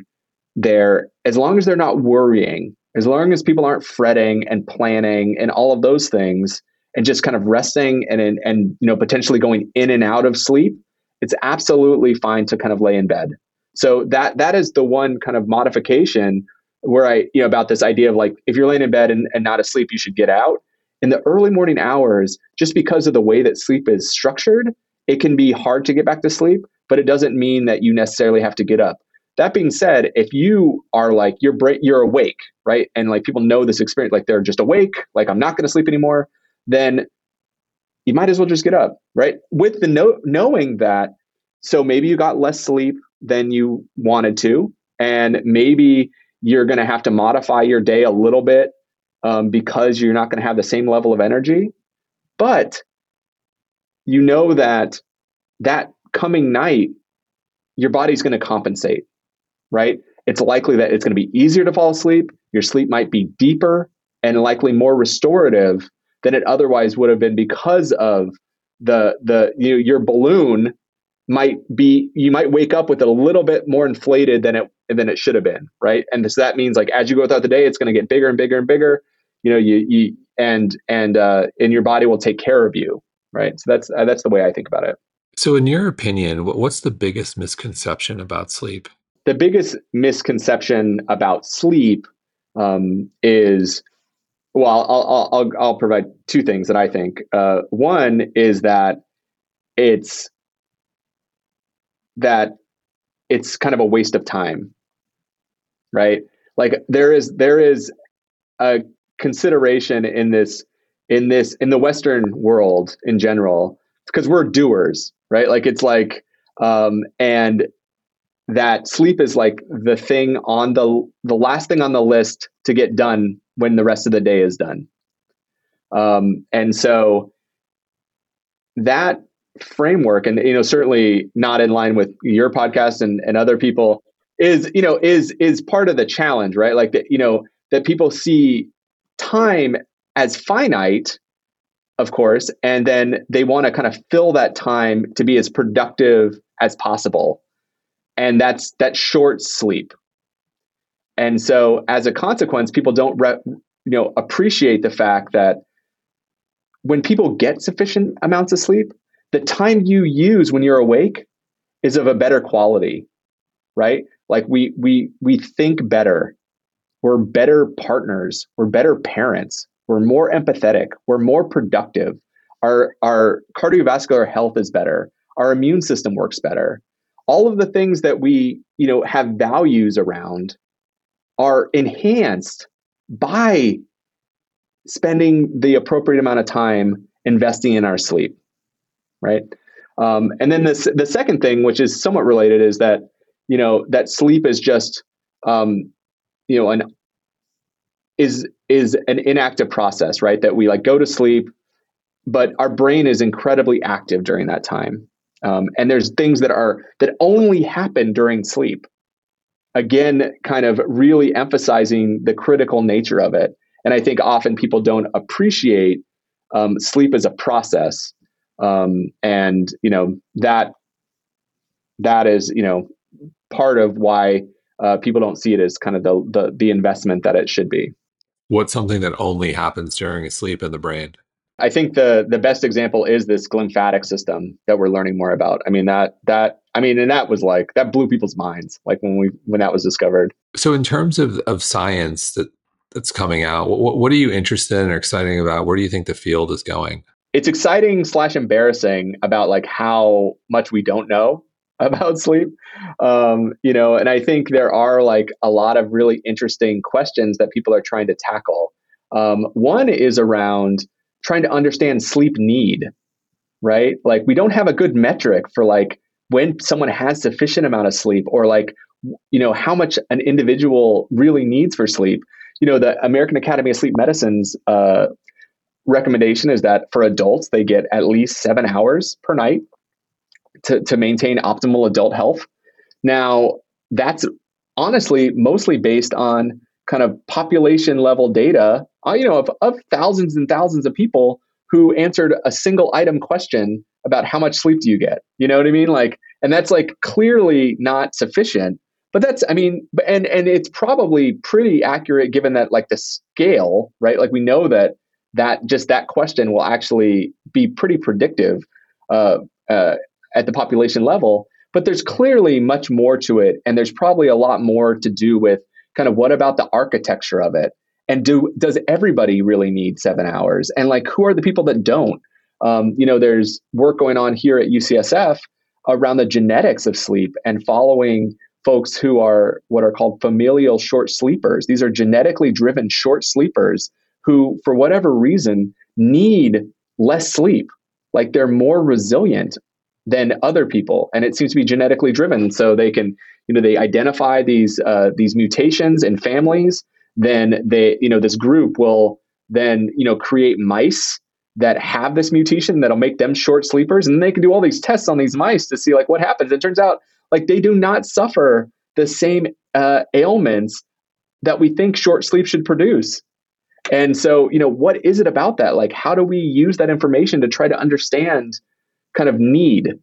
there as long as they're not worrying, as long as people aren't fretting and planning and all of those things, and just kind of resting and and, and you know potentially going in and out of sleep, it's absolutely fine to kind of lay in bed. So that that is the one kind of modification where I you know about this idea of like if you're laying in bed and, and not asleep, you should get out. In the early morning hours, just because of the way that sleep is structured, it can be hard to get back to sleep, but it doesn't mean that you necessarily have to get up. That being said, if you are like you're you're awake, right? And like people know this experience, like they're just awake, like I'm not going to sleep anymore then you might as well just get up, right? With the no- knowing that, so maybe you got less sleep than you wanted to, and maybe you're going to have to modify your day a little bit um, because you're not going to have the same level of energy. But you know that that coming night, your body's going to compensate, right? It's likely that it's going to be easier to fall asleep. Your sleep might be deeper and likely more restorative than it otherwise would have been because of the the you know, your balloon might be you might wake up with it a little bit more inflated than it than it should have been right and so that means like as you go throughout the day it's going to get bigger and bigger and bigger you know you you and and uh and your body will take care of you right so that's uh, that's the way i think about it so in your opinion what's the biggest misconception about sleep the biggest misconception about sleep um, is well, I'll, I'll, I'll, provide two things that I think. Uh, one is that it's that it's kind of a waste of time, right? Like there is there is a consideration in this in this in the Western world in general because we're doers, right? Like it's like um, and that sleep is like the thing on the the last thing on the list to get done when the rest of the day is done. Um, and so that framework, and you know, certainly not in line with your podcast and, and other people, is you know is is part of the challenge, right? Like that, you know, that people see time as finite, of course, and then they want to kind of fill that time to be as productive as possible, and that's that short sleep, and so as a consequence, people don't re- you know appreciate the fact that when people get sufficient amounts of sleep, the time you use when you're awake is of a better quality, right? Like we we we think better. We're better partners, we're better parents, we're more empathetic, we're more productive. Our our cardiovascular health is better. Our immune system works better. All of the things that we, you know, have values around are enhanced by spending the appropriate amount of time investing in our sleep, right? Um, and then this, the second thing, which is somewhat related, is that you know that sleep is just um, you know an is is an inactive process, right? That we like go to sleep, but our brain is incredibly active during that time. Um, and there's things that are that only happen during sleep again, kind of really emphasizing the critical nature of it. And I think often people don't appreciate um, sleep as a process. Um, and, you know, that, that is, you know, part of why uh, people don't see it as kind of the, the the investment that it should be. What's something that only happens during sleep in the brain? I think the the best example is this glymphatic system that we're learning more about. I mean that that I mean, and that was like that blew people's minds, like when we when that was discovered. So, in terms of of science that that's coming out, what, what are you interested in or exciting about? Where do you think the field is going? It's exciting slash embarrassing about like how much we don't know about sleep. Um, you know, and I think there are like a lot of really interesting questions that people are trying to tackle. Um, one is around trying to understand sleep need, right? Like we don't have a good metric for like when someone has sufficient amount of sleep or like you know how much an individual really needs for sleep you know the american academy of sleep medicine's uh, recommendation is that for adults they get at least seven hours per night to, to maintain optimal adult health now that's honestly mostly based on kind of population level data uh, you know of, of thousands and thousands of people who answered a single item question about how much sleep do you get? You know what I mean? Like, and that's like clearly not sufficient. But that's, I mean, and and it's probably pretty accurate given that like the scale, right? Like we know that that just that question will actually be pretty predictive uh, uh, at the population level. But there's clearly much more to it, and there's probably a lot more to do with kind of what about the architecture of it, and do does everybody really need seven hours, and like who are the people that don't? Um, you know, there's work going on here at UCSF around the genetics of sleep and following folks who are what are called familial short sleepers. These are genetically driven short sleepers who, for whatever reason, need less sleep. Like they're more resilient than other people, and it seems to be genetically driven. So they can, you know, they identify these uh, these mutations in families. Then they, you know, this group will then, you know, create mice that have this mutation that'll make them short sleepers. And they can do all these tests on these mice to see like what happens. It turns out like they do not suffer the same uh, ailments that we think short sleep should produce. And so you know what is it about that? Like how do we use that information to try to understand kind of need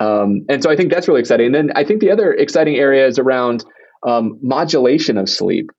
um, and so i think that's really exciting and then i think the other exciting area is around um, modulation of sleep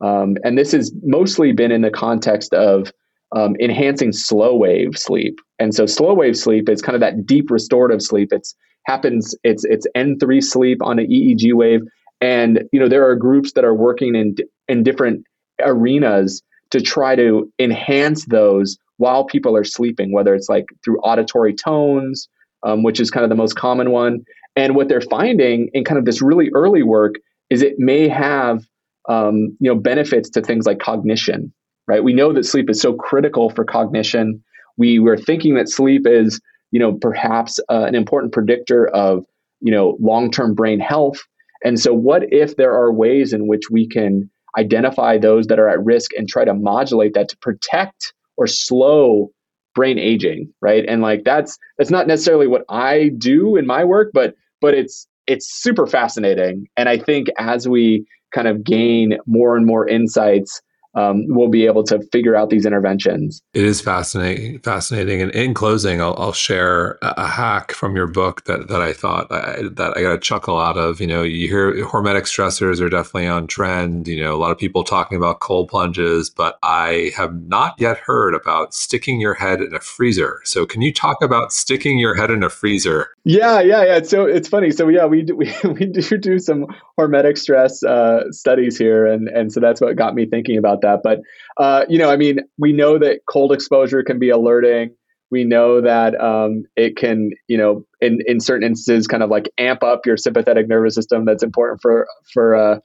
um, and this has mostly been in the context of um, enhancing slow wave sleep. And so slow wave sleep is kind of that deep restorative sleep. It's happens. It's it's N3 sleep on an EEG wave, and you know there are groups that are working in in different arenas to try to enhance those while people are sleeping, whether it's like through auditory tones, um, which is kind of the most common one. And what they're finding in kind of this really early work is it may have um, you know benefits to things like cognition right? We know that sleep is so critical for cognition. We were thinking that sleep is, you know, perhaps uh, an important predictor of, you know, long-term brain health. And so, what if there are ways in which we can identify those that are at risk and try to modulate that to protect or slow brain aging, right? And like that's that's not necessarily what I do in my work, but but it's it's super fascinating. And I think as we kind of gain more and more insights um, we'll be able to figure out these interventions. It is fascinating. Fascinating. And in closing, I'll, I'll share a, hack from your book that, that I thought I, that I got a chuckle out of. You know, you hear hormetic stressors are definitely on trend. You know, a lot of people talking about cold plunges, but I have not yet heard about sticking your head in a freezer. So, can you talk about sticking your head in a freezer? Yeah, yeah, yeah. So it's funny. So yeah, we do, we, we do do some hormetic stress uh, studies here, and and so that's what got me thinking about that that. But uh, you know, I mean, we know that cold exposure can be alerting. We know that um, it can, you know, in in certain instances, kind of like amp up your sympathetic nervous system. That's important for for, uh,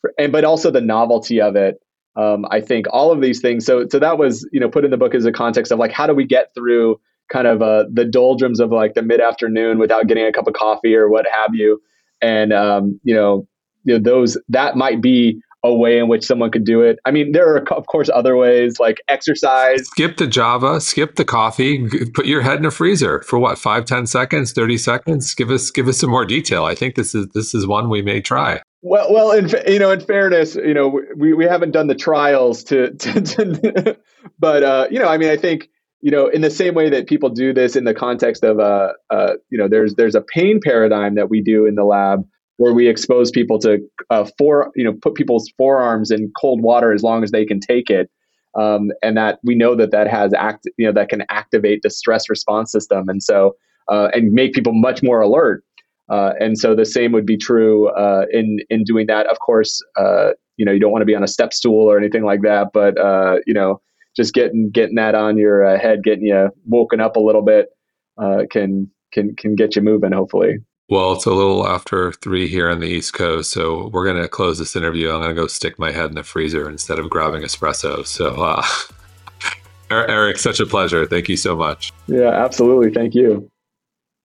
for and but also the novelty of it. Um, I think all of these things. So so that was you know put in the book as a context of like how do we get through kind of uh, the doldrums of like the mid afternoon without getting a cup of coffee or what have you. And um, you know, you know those that might be a way in which someone could do it. I mean, there are of course other ways like exercise. Skip the Java, skip the coffee, put your head in a freezer for what five, 10 seconds, thirty seconds. Give us give us some more detail. I think this is this is one we may try. Well, well, in you know, in fairness, you know, we, we haven't done the trials to, to, to but uh, you know, I mean, I think you know, in the same way that people do this in the context of uh, uh, you know, there's there's a pain paradigm that we do in the lab where we expose people to uh, four, you know, put people's forearms in cold water as long as they can take it. Um, and that we know that that has act, you know, that can activate the stress response system, and so uh, and make people much more alert. Uh, and so the same would be true uh, in in doing that. Of course, uh, you know, you don't want to be on a step stool or anything like that, but uh, you know, just getting getting that on your head, getting you woken up a little bit, can can can get you moving. Hopefully. Well, it's a little after three here on the East Coast, so we're going to close this interview. I'm going to go stick my head in the freezer instead of grabbing espresso. So, uh, Aric, such a pleasure. Thank you so much. Yeah, absolutely. Thank you.